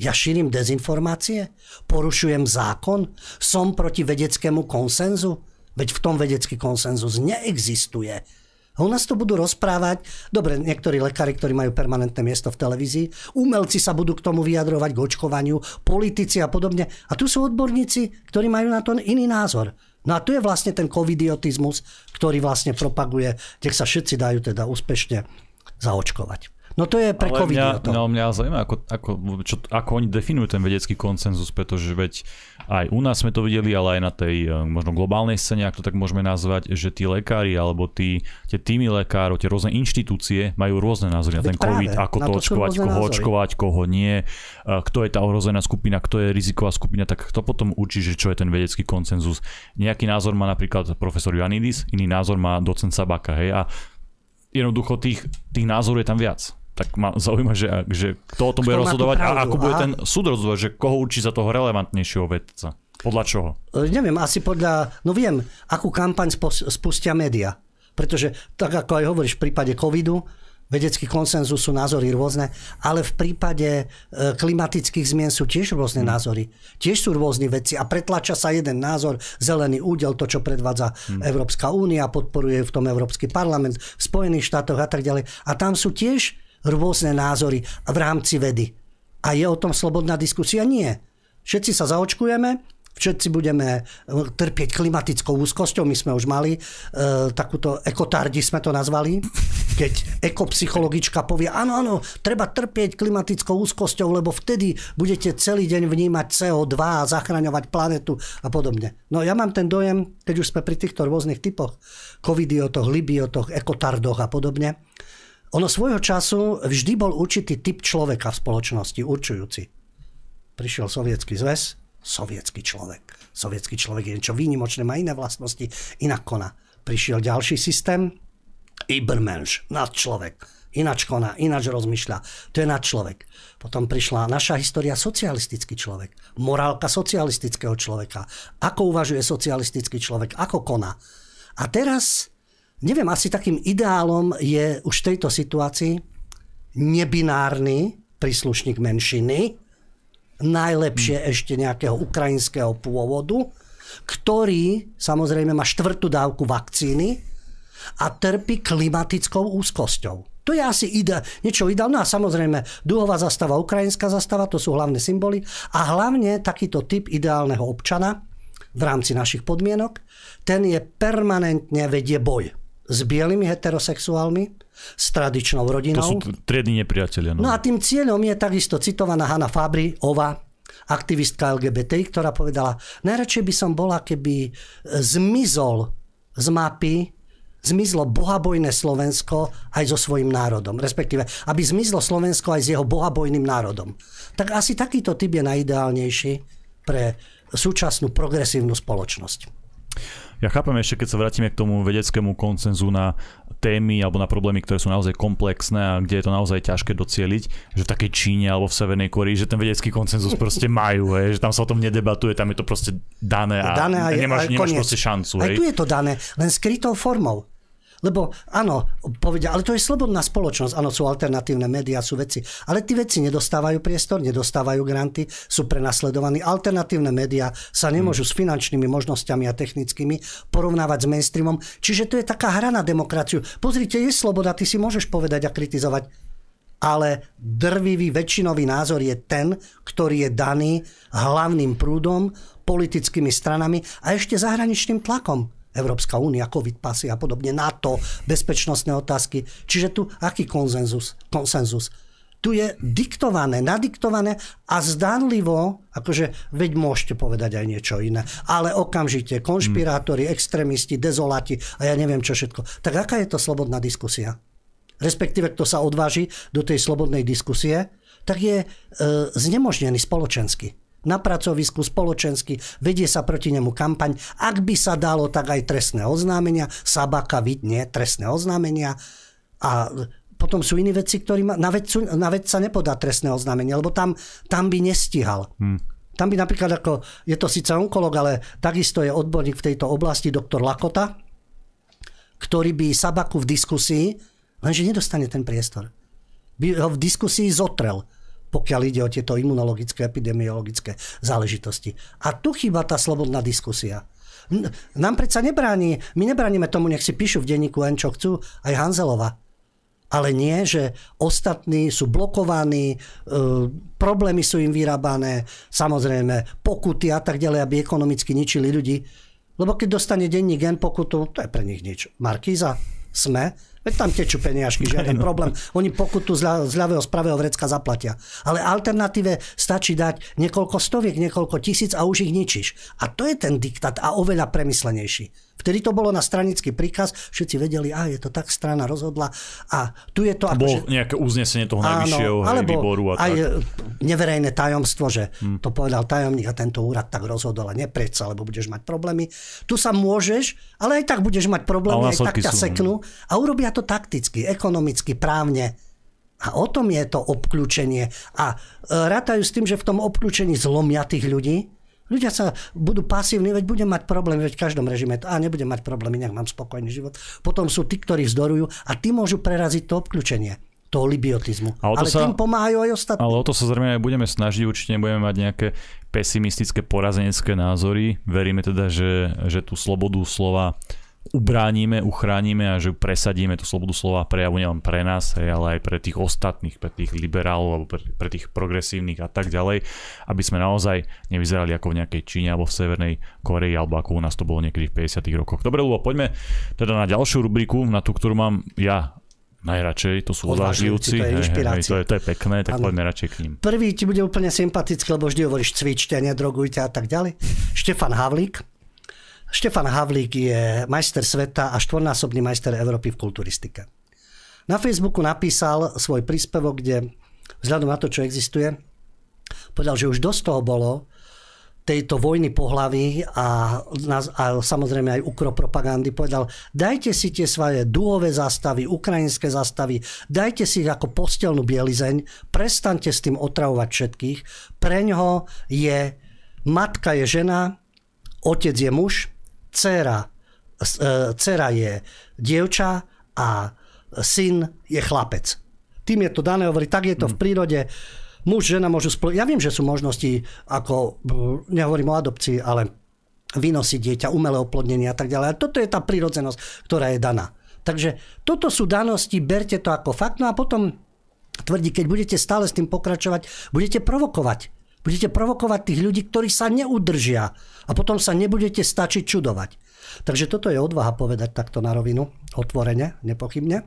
ja šírim dezinformácie, porušujem zákon, som proti vedeckému konsenzu, veď v tom vedecký konsenzus neexistuje. A u nás to budú rozprávať, dobre, niektorí lekári, ktorí majú permanentné miesto v televízii, umelci sa budú k tomu vyjadrovať k očkovaniu, politici a podobne. A tu sú odborníci, ktorí majú na to iný názor. No a tu je vlastne ten covidiotizmus, ktorý vlastne propaguje, nech sa všetci dajú teda úspešne zaočkovať. No to je pre ale COVID. mňa, no, mňa zaujíma, ako, ako, čo, ako oni definujú ten vedecký koncenzus, pretože veď aj u nás sme to videli, ale aj na tej eh, možno globálnej scéne, ak to tak môžeme nazvať, že tí lekári alebo tí, tie týmy lekárov, tie rôzne inštitúcie majú rôzne názory na ten COVID, ako to očkovať, koho názory. očkovať, koho nie, eh, kto je tá ohrozená skupina, kto je riziková skupina, tak kto potom učí, že čo je ten vedecký koncenzus. Nejaký názor má napríklad profesor Janidis, iný názor má docent Sabaka, hej, a jednoducho tých, tých názorov je tam viac tak ma zaujíma, že, že kto o tom bude rozhodovať a ako bude Aha. ten súd rozhodovať, že koho učí za toho relevantnejšieho vedca. Podľa čoho? E, neviem, asi podľa, no viem, akú kampaň spustia média. Pretože tak ako aj hovoríš v prípade covidu, vedecký konsenzus sú názory rôzne, ale v prípade e, klimatických zmien sú tiež rôzne hmm. názory. Tiež sú rôzne veci a pretlača sa jeden názor, zelený údel, to, čo predvádza hmm. Európska únia, podporuje v tom Európsky parlament, v Spojených štátoch a tak ďalej. A tam sú tiež rôzne názory v rámci vedy. A je o tom slobodná diskusia? Nie. Všetci sa zaočkujeme, všetci budeme eh, trpieť klimatickou úzkosťou. My sme už mali e, takúto ekotardi sme to nazvali, keď ekopsychologička povie, áno, áno, treba trpieť klimatickou úzkosťou, lebo vtedy budete celý deň vnímať CO2 a zachraňovať planetu a podobne. No ja mám ten dojem, keď už sme pri týchto rôznych typoch, covidiotoch, libiotoch, ekotardoch a podobne, ono svojho času vždy bol určitý typ človeka v spoločnosti, určujúci. Prišiel sovietský zväz, sovietský človek. Sovietský človek je niečo výnimočné, má iné vlastnosti, inak koná. Prišiel ďalší systém, Ibermensch, nadčlovek. Ináč koná, ináč rozmýšľa. To je nadčlovek. Potom prišla naša história socialistický človek. Morálka socialistického človeka. Ako uvažuje socialistický človek, ako koná. A teraz Neviem, asi takým ideálom je už v tejto situácii nebinárny príslušník menšiny, najlepšie hmm. ešte nejakého ukrajinského pôvodu, ktorý samozrejme má štvrtú dávku vakcíny a trpí klimatickou úzkosťou. To je asi ide, niečo ideálne. No a samozrejme, duhová zastava, ukrajinská zastava, to sú hlavné symboly. A hlavne takýto typ ideálneho občana v rámci našich podmienok, ten je permanentne vedie boj s bielými heterosexuálmi, s tradičnou rodinou. To sú triedni nepriatelia. No. no a tým cieľom je takisto citovaná Hanna Fabri, Ova, aktivistka LGBT, ktorá povedala, najradšej by som bola, keby zmizol z mapy zmizlo bohabojné Slovensko aj so svojím národom. Respektíve, aby zmizlo Slovensko aj s jeho bohabojným národom. Tak asi takýto typ je najideálnejší pre súčasnú progresívnu spoločnosť. Ja chápem ešte, keď sa vrátime k tomu vedeckému koncenzu na témy alebo na problémy, ktoré sú naozaj komplexné a kde je to naozaj ťažké docieliť, že v takej Číne alebo v Severnej Koreji, že ten vedecký koncenzus proste majú, hej, že tam sa o tom nedebatuje, tam je to proste dané a, dané a, nemáš, a nemáš proste šancu. Aj hej. tu je to dané, len skrytou formou. Lebo áno, povedia, ale to je slobodná spoločnosť, áno, sú alternatívne médiá, sú veci, ale tí veci nedostávajú priestor, nedostávajú granty, sú prenasledovaní. Alternatívne médiá sa nemôžu hmm. s finančnými možnosťami a technickými porovnávať s mainstreamom, čiže to je taká hra na demokraciu. Pozrite, je sloboda, ty si môžeš povedať a kritizovať, ale drvivý väčšinový názor je ten, ktorý je daný hlavným prúdom, politickými stranami a ešte zahraničným tlakom. Európska únia, COVID pasy a podobne, NATO, bezpečnostné otázky. Čiže tu aký konsenzus? konsenzus? Tu je diktované, nadiktované a zdánlivo, akože veď môžete povedať aj niečo iné, ale okamžite konšpirátori, extrémisti, dezolati a ja neviem čo všetko. Tak aká je to slobodná diskusia? Respektíve, kto sa odváži do tej slobodnej diskusie, tak je e, znemožnený spoločensky na pracovisku, spoločensky, vedie sa proti nemu kampaň. Ak by sa dalo, tak aj trestné oznámenia. Sabaka vidne trestné oznámenia. A potom sú iní veci, ktorí ma, na, vedcu, na vedca nepodá trestné oznámenie, lebo tam, tam by nestíhal. Hmm. Tam by napríklad ako, je to síce onkolog, ale takisto je odborník v tejto oblasti, doktor Lakota, ktorý by Sabaku v diskusii, lenže nedostane ten priestor. By ho v diskusii zotrel pokiaľ ide o tieto imunologické, epidemiologické záležitosti. A tu chýba tá slobodná diskusia. Nám predsa nebráni, my nebránime tomu, nech si píšu v denníku len čo chcú, aj Hanzelova. Ale nie, že ostatní sú blokovaní, e, problémy sú im vyrábané, samozrejme pokuty a tak ďalej, aby ekonomicky ničili ľudí. Lebo keď dostane denník gen pokutu, to je pre nich nič. Markíza, sme, Veď tam tečú peniažky, žiaden problém. Oni pokutu z, ľa, z ľavého, z pravého vrecka zaplatia. Ale alternatíve stačí dať niekoľko stoviek, niekoľko tisíc a už ich ničíš. A to je ten diktát a oveľa premyslenejší. Vtedy to bolo na stranický príkaz, všetci vedeli, a je to tak, strana rozhodla a tu je to... Ako, Bolo že... nejaké uznesenie toho najvyššieho áno, alebo výboru. A aj tak. neverejné tajomstvo, že hmm. to povedal tajomník a tento úrad tak rozhodol a neprieť sa, lebo budeš mať problémy. Tu sa môžeš, ale aj tak budeš mať problémy, aj tak ťa sú. seknú a urobia to takticky, ekonomicky, právne. A o tom je to obklúčenie. A e, rátajú s tým, že v tom obklúčení zlomia tých ľudí, Ľudia sa budú pasívni, veď budem mať problém, veď v každom režime to, a nebudem mať problémy, nech mám spokojný život. Potom sú tí, ktorí vzdorujú a tí môžu preraziť to obklúčenie toho libiotizmu. Ale, ale sa, tým pomáhajú aj ostatní. Ale o to sa zrejme aj budeme snažiť, určite nebudeme mať nejaké pesimistické porazenecké názory. Veríme teda, že, že tú slobodu slova ubránime, uchránime a že presadíme tú slobodu slova prejavu nielen pre nás, ale aj pre tých ostatných, pre tých liberálov alebo pre, pre tých progresívnych a tak ďalej, aby sme naozaj nevyzerali ako v nejakej Číne alebo v Severnej Koreji alebo ako u nás to bolo niekedy v 50 rokoch. Dobre, Lubo, poďme teda na ďalšiu rubriku, na tú, ktorú mám ja najradšej, to sú odvážlivci. To je inšpirácia. to, je, to je pekné, tak ano. poďme radšej k ním. Prvý ti bude úplne sympatický, lebo vždy hovoríš cvičte, nedrogujte a tak ďalej. Štefan Havlík, Štefan Havlík je majster sveta a štvornásobný majster Európy v kulturistike. Na Facebooku napísal svoj príspevok, kde vzhľadom na to, čo existuje, povedal, že už dosť toho bolo, tejto vojny pohlaví a, a samozrejme aj ukropropagandy povedal, dajte si tie svoje duhové zástavy, ukrajinské zástavy, dajte si ich ako postelnú bielizeň, prestante s tým otravovať všetkých. Pre ňoho je, matka je žena, otec je muž, dcera, e, dcera je dievča a syn je chlapec. Tým je to dané, hovorí, tak je to v mm. prírode. Muž, žena môžu spolu... Ja viem, že sú možnosti, ako, nehovorím o adopcii, ale vynosiť dieťa, umelé oplodnenie a tak ďalej. A toto je tá prírodzenosť, ktorá je daná. Takže toto sú danosti, berte to ako fakt, no a potom tvrdí, keď budete stále s tým pokračovať, budete provokovať. Budete provokovať tých ľudí, ktorí sa neudržia a potom sa nebudete stačiť čudovať. Takže toto je odvaha povedať takto na rovinu, otvorene, nepochybne.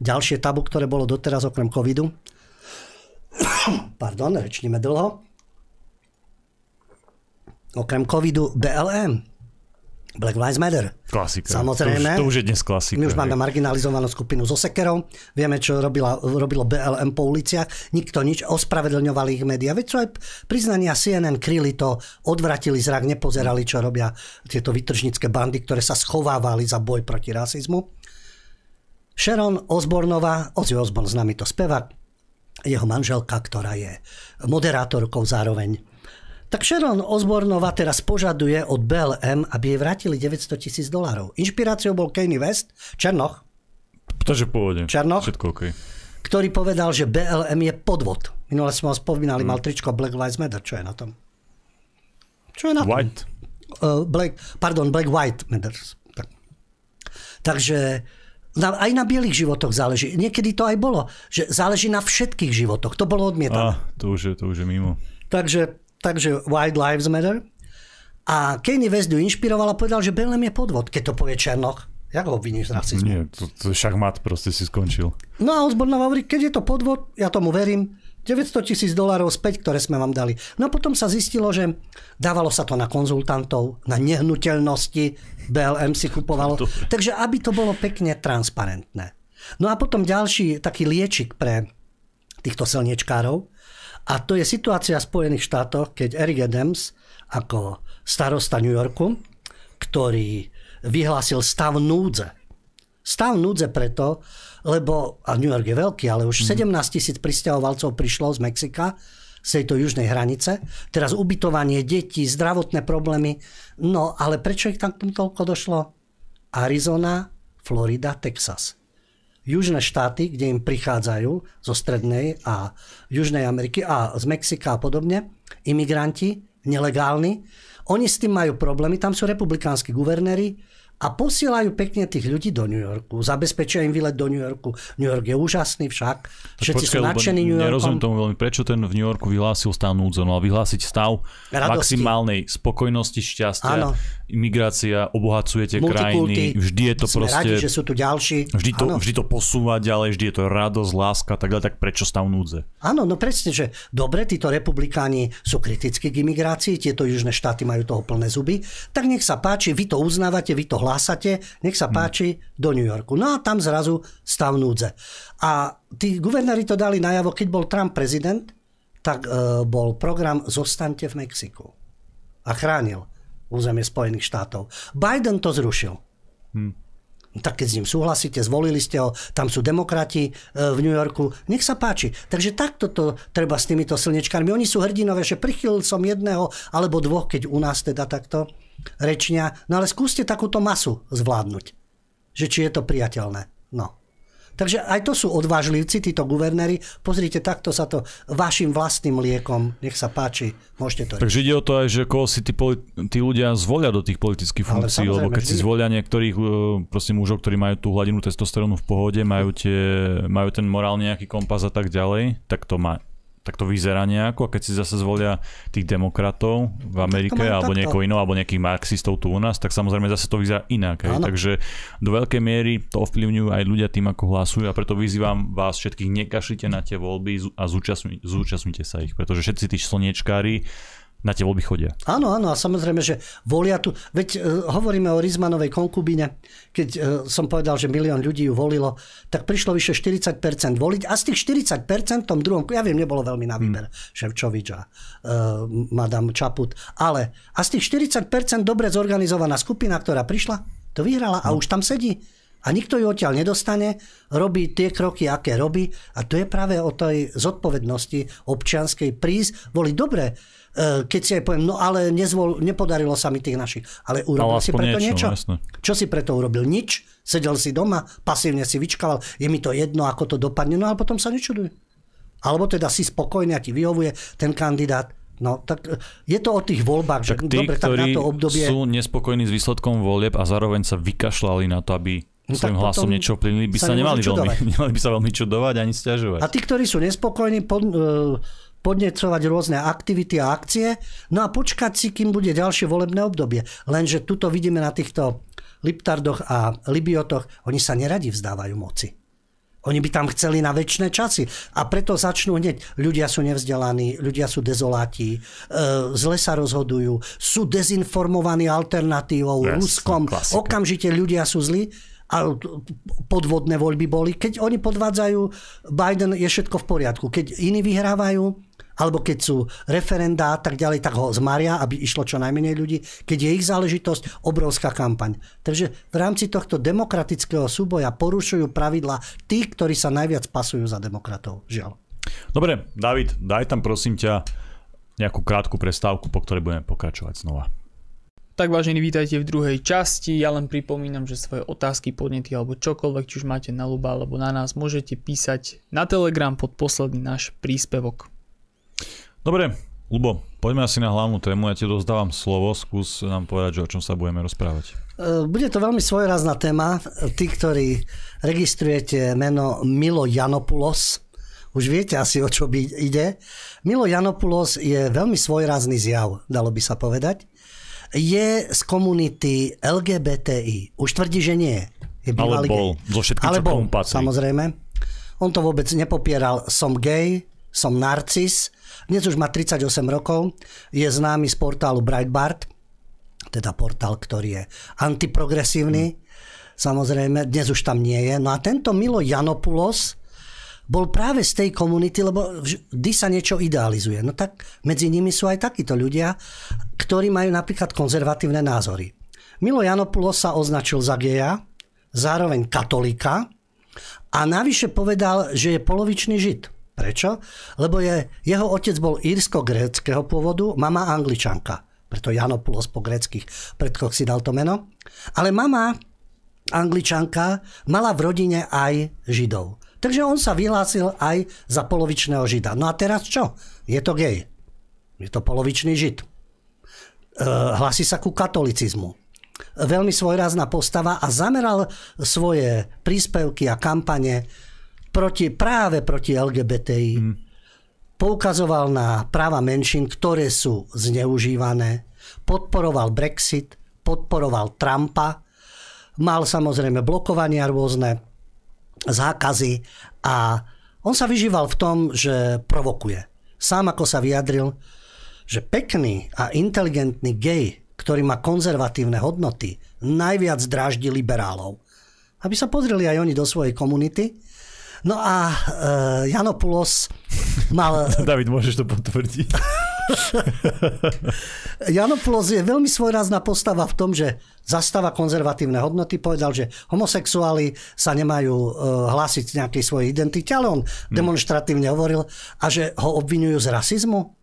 Ďalšie tabu, ktoré bolo doteraz okrem covidu. Pardon, rečníme dlho. Okrem covidu BLM. Black Lives Matter. Klasika. Samozrejme. To už, to už je dnes klasika. My už máme marginalizovanú skupinu so sekerou. Vieme, čo robila, robilo BLM po uliciach. Nikto nič. Ospravedlňovali ich médiá. Veď čo aj priznania CNN kryli to, odvratili zrak, nepozerali, čo robia tieto vytržnické bandy, ktoré sa schovávali za boj proti rasizmu. Sharon Osbornová, Ozzy Osborn, známy to spevák, jeho manželka, ktorá je moderátorkou zároveň tak Sharon Osbornova teraz požaduje od BLM, aby jej vrátili 900 tisíc dolárov. Inšpiráciou bol Kanye West, Černoch. Takže pôvodne. Černoch. Všetko okay. Ktorý povedal, že BLM je podvod. Minule sme ho spomínali, hmm. mal tričko Black Lives Matter. Čo je na tom? Čo je na White. tom? Uh, black, pardon, Black White Matter. Tak. Takže na, aj na bielých životoch záleží. Niekedy to aj bolo, že záleží na všetkých životoch. To bolo odmietané. Ah, to už je, to už je mimo. Takže takže White Lives Matter. A Kanye West ju inšpiroval a povedal, že BLM je podvod, keď to povie Černoch. Jak ho obviníš z rasizmu? Nie, to, to šachmat proste si skončil. No a Osbornová hovorí, keď je to podvod, ja tomu verím, 900 tisíc dolárov späť, ktoré sme vám dali. No a potom sa zistilo, že dávalo sa to na konzultantov, na nehnuteľnosti, BLM si kupovalo. Takže aby to bolo pekne transparentné. No a potom ďalší taký liečik pre týchto silniečkárov, a to je situácia v Spojených štátoch, keď Eric Adams ako starosta New Yorku, ktorý vyhlásil stav núdze. Stav núdze preto, lebo, a New York je veľký, ale už 17 mhm. tisíc pristahovalcov prišlo z Mexika, z tejto južnej hranice. Teraz ubytovanie detí, zdravotné problémy. No, ale prečo ich tam toľko došlo? Arizona, Florida, Texas južné štáty, kde im prichádzajú zo Strednej a Južnej Ameriky a z Mexika a podobne, imigranti, nelegálni, oni s tým majú problémy, tam sú republikánsky guvernéri a posielajú pekne tých ľudí do New Yorku. Zabezpečia im výlet do New Yorku. New York je úžasný však. Všetci Počkaj, sú nadšení New Yorkom. Nerozumiem tomu veľmi, prečo ten v New Yorku vyhlásil stav núdze. No, mal vyhlásiť stav Radosti. maximálnej spokojnosti, šťastia, Áno. imigrácia, obohacujete krajiny, vždy je to Sme proste... radi, že sú tu ďalší. Vždy to, Áno. vždy to posúva ďalej, vždy je to radosť, láska, tak ďalej, tak prečo stav núdze? Áno, no presne, že dobre, títo republikáni sú kritickí k imigrácii, tieto južné štáty majú toho plné zuby, tak nech sa páči, vy to uznávate, vy to hlásate, nech sa páči do New Yorku. No a tam zrazu stav núdze. A tí guvernéri to dali najavo, keď bol Trump prezident, tak e, bol program Zostaňte v Mexiku. A chránil územie Spojených štátov. Biden to zrušil. Tak keď s ním súhlasíte, zvolili ste ho, tam sú demokrati e, v New Yorku, nech sa páči. Takže takto to treba s týmito slnečkami. Oni sú hrdinové, že prichylil som jedného alebo dvoch, keď u nás teda takto rečnia. No ale skúste takúto masu zvládnuť. Že či je to priateľné. No. Takže aj to sú odvážlivci, títo guvernéri. Pozrite, takto sa to vašim vlastným liekom, nech sa páči, môžete to Takže ide o to aj, že koho si tí, poli- tí ľudia zvolia do tých politických funkcií, lebo keď si vždy. zvolia niektorých e, proste mužov, ktorí majú tú hladinu testosterónu v pohode, majú, tie, majú ten morálny nejaký kompas a tak ďalej, tak to má tak to vyzerá nejako a keď si zase zvolia tých demokratov v Amerike alebo takto. niekoho iného, alebo nejakých marxistov tu u nás, tak samozrejme zase to vyzerá inak. Hej. Takže do veľkej miery to ovplyvňujú aj ľudia tým, ako hlasujú a preto vyzývam vás všetkých, nekašlite na tie voľby a zúčastňujte, zúčastňujte sa ich, pretože všetci tí slniečkári na tie voľby chodia. Áno, áno, a samozrejme, že volia tu, veď e, hovoríme o Rizmanovej konkubine, keď e, som povedal, že milión ľudí ju volilo, tak prišlo vyše 40% voliť a z tých 40% v tom druhom, ja viem, nebolo veľmi na výber, hmm. Ševčovič a e, Madame Čaput, ale a z tých 40% dobre zorganizovaná skupina, ktorá prišla, to vyhrala a už tam sedí. A nikto ju odtiaľ nedostane, robí tie kroky, aké robí a to je práve o tej zodpovednosti občianskej prísť, voliť dobre. E, Keď si aj poviem, no ale nezvol, nepodarilo sa mi tých našich. Ale urobil Ale si preto niečo, niečo? jasné. Čo si preto urobil? Nič? Sedel si doma, pasívne si vyčkával, je mi to jedno, ako to dopadne, no ale potom sa nečuduj. Alebo teda si spokojný a ti vyhovuje ten kandidát. No, tak e, je to o tých voľbách, že Tak tí, dobre, tak na to obdobie... sú nespokojní s výsledkom volieb a zároveň sa vykašľali na to, aby No svojim hlasom niečo ovplyvnili, by sa sa, nemali, veľmi, nemali by sa veľmi čudovať ani stiažovať. A tí, ktorí sú nespokojní, pod, e, podnecovať rôzne aktivity a akcie, no a počkať si, kým bude ďalšie volebné obdobie. Lenže tuto vidíme na týchto Liptardoch a Libiotoch, oni sa neradi vzdávajú moci. Oni by tam chceli na väčšie časy. A preto začnú hneď. Ľudia sú nevzdelaní, ľudia sú dezoláti, e, zle sa rozhodujú, sú dezinformovaní alternatívou, Jasné, Ruskom. klasika. Okamžite ľudia sú zlí a podvodné voľby boli. Keď oni podvádzajú, Biden je všetko v poriadku. Keď iní vyhrávajú, alebo keď sú referendá a tak ďalej, tak ho zmaria, aby išlo čo najmenej ľudí. Keď je ich záležitosť, obrovská kampaň. Takže v rámci tohto demokratického súboja porušujú pravidla tí, ktorí sa najviac pasujú za demokratov. Žiaľ. Dobre, David, daj tam prosím ťa nejakú krátku prestávku, po ktorej budeme pokračovať znova. Tak vážení, vítajte v druhej časti. Ja len pripomínam, že svoje otázky, podnety alebo čokoľvek, či už máte na ľuba alebo na nás, môžete písať na Telegram pod posledný náš príspevok. Dobre, Lubo, poďme asi na hlavnú tému. Ja ti dozdávam slovo, skús nám povedať, že o čom sa budeme rozprávať. E, Bude to veľmi svojrazná téma. Tí, ktorí registrujete meno Milo Janopoulos, už viete asi, o čo by ide. Milo Janopoulos je veľmi svojrazný zjav, dalo by sa povedať. Je z komunity LGBTI. Už tvrdí, že nie. Je Ale bol, so všetkým, Ale bol, samozrejme. On to vôbec nepopieral. Som gay, som narcis. Dnes už má 38 rokov. Je známy z portálu Breitbart, teda portál, ktorý je antiprogresívny. Samozrejme, dnes už tam nie je. No a tento Milo Janopoulos bol práve z tej komunity, lebo vždy sa niečo idealizuje. No tak medzi nimi sú aj takíto ľudia, ktorí majú napríklad konzervatívne názory. Milo Janopoulos sa označil za geja, zároveň katolika a navyše povedal, že je polovičný žid. Prečo? Lebo je, jeho otec bol írsko-gréckého pôvodu, mama angličanka. Preto Janopoulos po gréckých predkoch si dal to meno. Ale mama angličanka mala v rodine aj židov. Takže on sa vyhlásil aj za polovičného žida. No a teraz čo? Je to gej. Je to polovičný žid. E, hlási sa ku katolicizmu. veľmi svojrázna postava a zameral svoje príspevky a kampane proti, práve proti LGBTI. Mm. Poukazoval na práva menšín, ktoré sú zneužívané. Podporoval Brexit, podporoval Trumpa. Mal samozrejme blokovania rôzne, zákazy a on sa vyžíval v tom, že provokuje. Sám ako sa vyjadril, že pekný a inteligentný gej, ktorý má konzervatívne hodnoty, najviac dráždi liberálov. Aby sa pozreli aj oni do svojej komunity. No a uh, Janopoulos mal... David, môžeš to potvrdiť. Janopoulos je veľmi svojrázna postava v tom, že zastáva konzervatívne hodnoty, povedal, že homosexuáli sa nemajú uh, hlásiť nejakej svojej identity, ale on hmm. demonstratívne hovoril a že ho obvinujú z rasizmu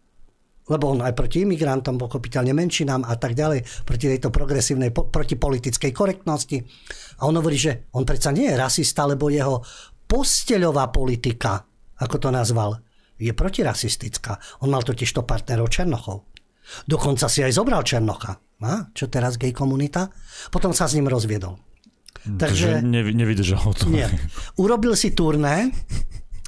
lebo on aj proti imigrantom, pochopiteľne menšinám a tak ďalej, proti tejto progresívnej, proti politickej korektnosti. A on hovorí, že on predsa nie je rasista, lebo jeho posteľová politika, ako to nazval, je protirasistická. On mal totiž to partnerov Černochov. Dokonca si aj zobral Černocha. A? Čo teraz gay komunita? Potom sa s ním rozviedol. Takže nevydržal to. Nie. Urobil si turné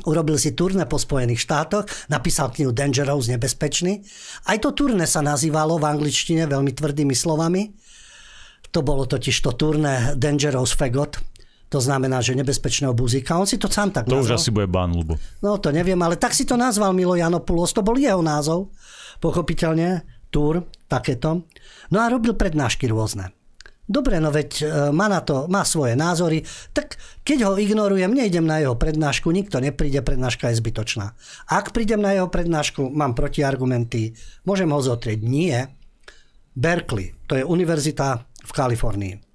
Urobil si turné po Spojených štátoch, napísal knihu Dangerous, nebezpečný. Aj to turné sa nazývalo v angličtine veľmi tvrdými slovami. To bolo totiž to turné Dangerous Fagot, to znamená, že nebezpečného buzíka. On si to sám tak to nazval. To už asi bude bán, ľubo. No to neviem, ale tak si to nazval Milo Janopoulos, to bol jeho názov, pochopiteľne, túr, takéto. No a robil prednášky rôzne. Dobre, no veď e, má na to, má svoje názory, tak keď ho ignorujem, nejdem na jeho prednášku, nikto nepríde, prednáška je zbytočná. Ak prídem na jeho prednášku, mám protiargumenty, môžem ho zotrieť. Nie. Berkeley, to je univerzita v Kalifornii.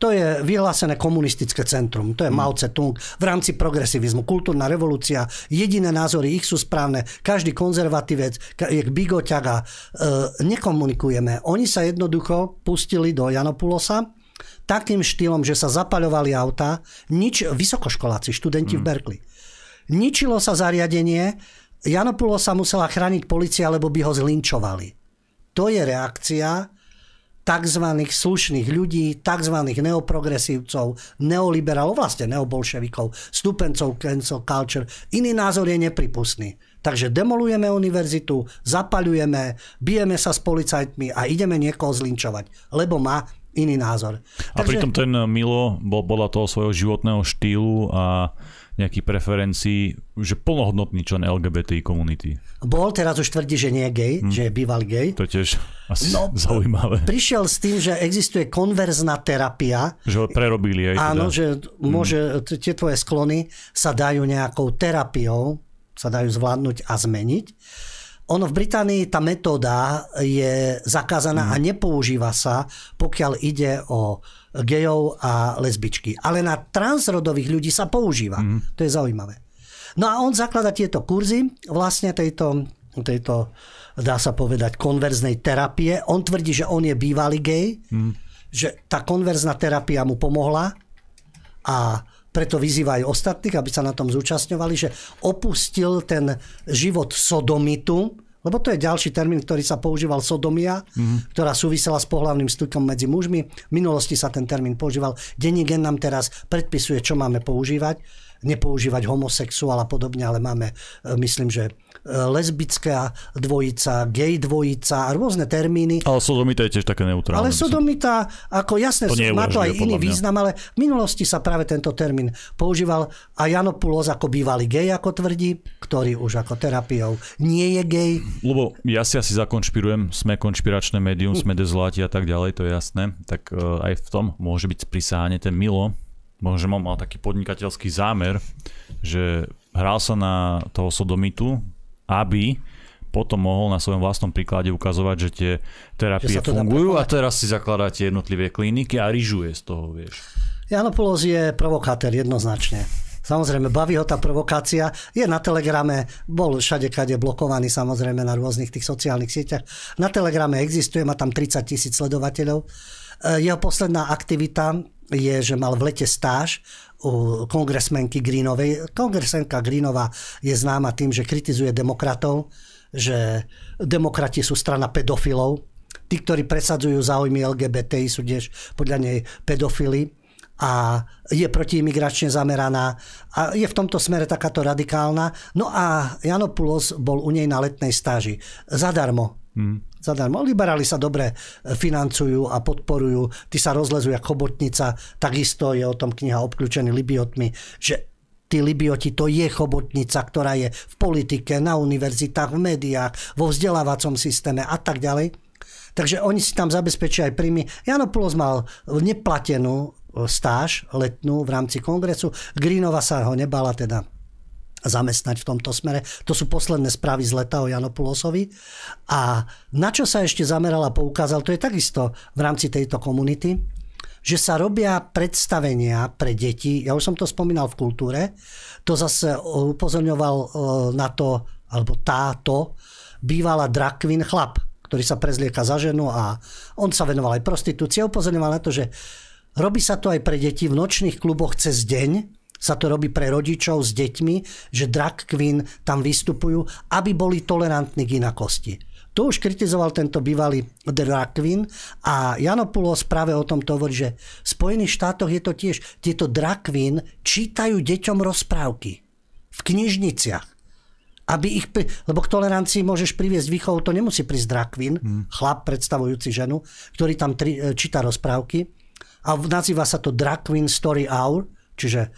To je vyhlásené komunistické centrum. To je Mao Tse-tung v rámci progresivizmu. Kultúrna revolúcia, jediné názory ich sú správne. Každý konzervatívec je bigoťak a e, nekomunikujeme. Oni sa jednoducho pustili do Janopulosa takým štýlom, že sa zapaľovali auta, nič, vysokoškoláci, študenti mm. v Berkeley. Ničilo sa zariadenie, Janopulo sa musela chrániť policia, lebo by ho zlinčovali. To je reakcia tzv. slušných ľudí, tzv. neoprogresívcov, neoliberálov, vlastne neobolševikov, stupencov cancel culture. Iný názor je nepripustný. Takže demolujeme univerzitu, zapaľujeme, bijeme sa s policajtmi a ideme niekoho zlinčovať, lebo má iný názor. A Takže... pritom ten Milo bol podľa toho svojho životného štýlu a nejakých preferencií, že plnohodnotný člen LGBT komunity. Bol, teraz už tvrdí, že nie je gay, hmm. že je bývalý gay. To tiež asi no, zaujímavé. Prišiel s tým, že existuje konverzná terapia. Že ho prerobili aj Áno, teda. že môže, hmm. tie tvoje sklony sa dajú nejakou terapiou, sa dajú zvládnuť a zmeniť. Ono v Británii tá metóda je zakázaná mm. a nepoužíva sa, pokiaľ ide o gejov a lesbičky. Ale na transrodových ľudí sa používa. Mm. To je zaujímavé. No a on zaklada tieto kurzy vlastne tejto, tejto dá sa povedať, konverznej terapie. On tvrdí, že on je bývalý gej, mm. že tá konverzná terapia mu pomohla a preto vyzýva aj ostatných, aby sa na tom zúčastňovali, že opustil ten život sodomitu, lebo to je ďalší termín, ktorý sa používal sodomia, mm. ktorá súvisela s pohľavným stykom medzi mužmi. V minulosti sa ten termín používal. Denní gen nám teraz predpisuje, čo máme používať. Nepoužívať homosexuál a podobne, ale máme, e, myslím, že lesbická dvojica, gay dvojica a rôzne termíny. Ale sodomita je tiež také neutrálne. Ale sodomita, ako jasné, to má to aj iný význam, ale v minulosti sa práve tento termín používal a Janopoulos ako bývalý gay, ako tvrdí, ktorý už ako terapiou nie je gay. Lebo ja si asi zakonšpirujem, sme konšpiračné médium, sme dezolati a tak ďalej, to je jasné. Tak uh, aj v tom môže byť prisáhanie ten Milo, možno mal taký podnikateľský zámer, že hral sa na toho sodomitu, aby potom mohol na svojom vlastnom príklade ukazovať, že tie terapie fungujú a teraz si zakladáte jednotlivé kliniky a ryžuje z toho, vieš. Janopoulos je provokátor jednoznačne. Samozrejme, baví ho tá provokácia. Je na Telegrame, bol všade, kade blokovaný samozrejme na rôznych tých sociálnych sieťach. Na Telegrame existuje, má tam 30 tisíc sledovateľov. E, jeho posledná aktivita je, že mal v lete stáž u kongresmenky Greenovej. Kongresmenka Greenová je známa tým, že kritizuje demokratov, že demokrati sú strana pedofilov, tí, ktorí presadzujú záujmy LGBTI, sú tiež podľa nej pedofily a je protiimigračne zameraná a je v tomto smere takáto radikálna. No a Janopoulos bol u nej na letnej stáži. Zadarmo. Hmm. Zadarmo. Liberáli sa dobre financujú a podporujú. Ty sa rozlezujú ako chobotnica. Takisto je o tom kniha obklúčený Libiotmi, že tí Libioti, to je chobotnica, ktorá je v politike, na univerzitách, v médiách, vo vzdelávacom systéme a tak ďalej. Takže oni si tam zabezpečia aj príjmy. Janopoulos mal neplatenú stáž letnú v rámci kongresu. Greenova sa ho nebala teda zamestnať v tomto smere. To sú posledné správy z leta o Janopulosovi. A na čo sa ešte zameral a poukázal, to je takisto v rámci tejto komunity, že sa robia predstavenia pre deti, ja už som to spomínal v kultúre, to zase upozorňoval e, na to, alebo táto, bývala drag chlap, ktorý sa prezlieka za ženu a on sa venoval aj prostitúcii. Upozorňoval na to, že Robí sa to aj pre deti v nočných kluboch cez deň, sa to robí pre rodičov s deťmi, že drag queen tam vystupujú, aby boli tolerantní k inakosti. To už kritizoval tento bývalý drag queen a Janopoulos práve o tom to hovorí, že v Spojených štátoch je to tiež, tieto drag queen čítajú deťom rozprávky v knižniciach. Aby ich, lebo k tolerancii môžeš priviesť výchovu, to nemusí prísť drag queen, hmm. chlap predstavujúci ženu, ktorý tam tri, e, číta rozprávky, a nazýva sa to Drag Queen Story Hour, čiže e,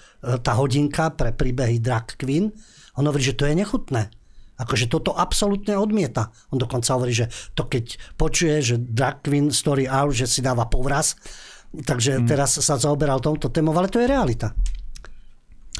tá hodinka pre príbehy Drag Queen. On hovorí, že to je nechutné. Akože toto absolútne odmieta. On dokonca hovorí, že to keď počuje, že Drag Queen Story Hour, že si dáva povraz, takže hmm. teraz sa zaoberal tomto témou, ale to je realita.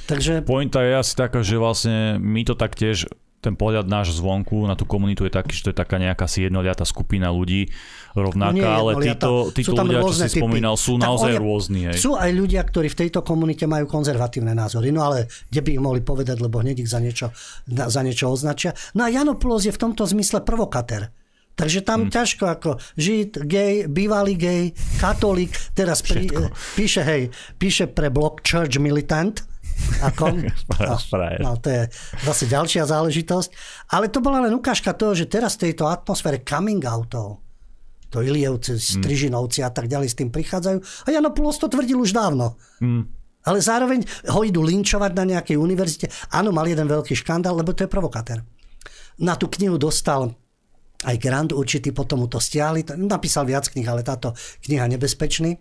Takže... Pointa je asi taká, že vlastne my to tak tiež ten pohľad náš zvonku na tú komunitu je taký, že to je taká nejaká si jednoliatá skupina ľudí rovnaká, no ale títo, títo ľudia, čo si typy. spomínal, sú tak naozaj rôzni. Hej. Sú aj ľudia, ktorí v tejto komunite majú konzervatívne názory, no ale kde by ich mohli povedať, lebo hneď ich za niečo, za niečo označia. No a Janopoulos je v tomto zmysle provokatér. Takže tam hmm. ťažko ako žid, gay, bývalý gay, katolík, teraz prí, píše, hej, píše pre blog Church Militant, ako, no, no, to je zase ďalšia záležitosť. Ale to bola len ukážka toho, že teraz v tejto atmosfére coming outov, to Ilievci, mm. Strižinovci a tak ďalej s tým prichádzajú. A Pulos to tvrdil už dávno. Mm. Ale zároveň ho idú linčovať na nejakej univerzite. Áno, mal jeden veľký škandál, lebo to je provokátor. Na tú knihu dostal aj grant určitý, potom mu to stiahli. Napísal viac knih, ale táto kniha nebezpečný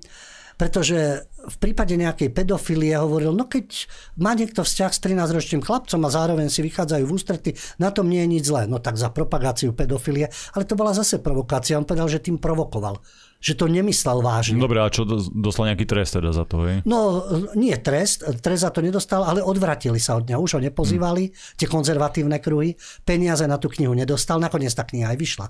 pretože v prípade nejakej pedofilie hovoril, no keď má niekto vzťah s 13-ročným chlapcom a zároveň si vychádzajú v ústrety, na tom nie je nič zlé. No tak za propagáciu pedofilie, ale to bola zase provokácia. On povedal, že tým provokoval že to nemyslel vážne. Dobre, a čo dostal nejaký trest teda za to, hej? No, nie trest, trest za to nedostal, ale odvratili sa od neho, už ho nepozývali, hmm. tie konzervatívne kruhy, peniaze na tú knihu nedostal, nakoniec tá kniha aj vyšla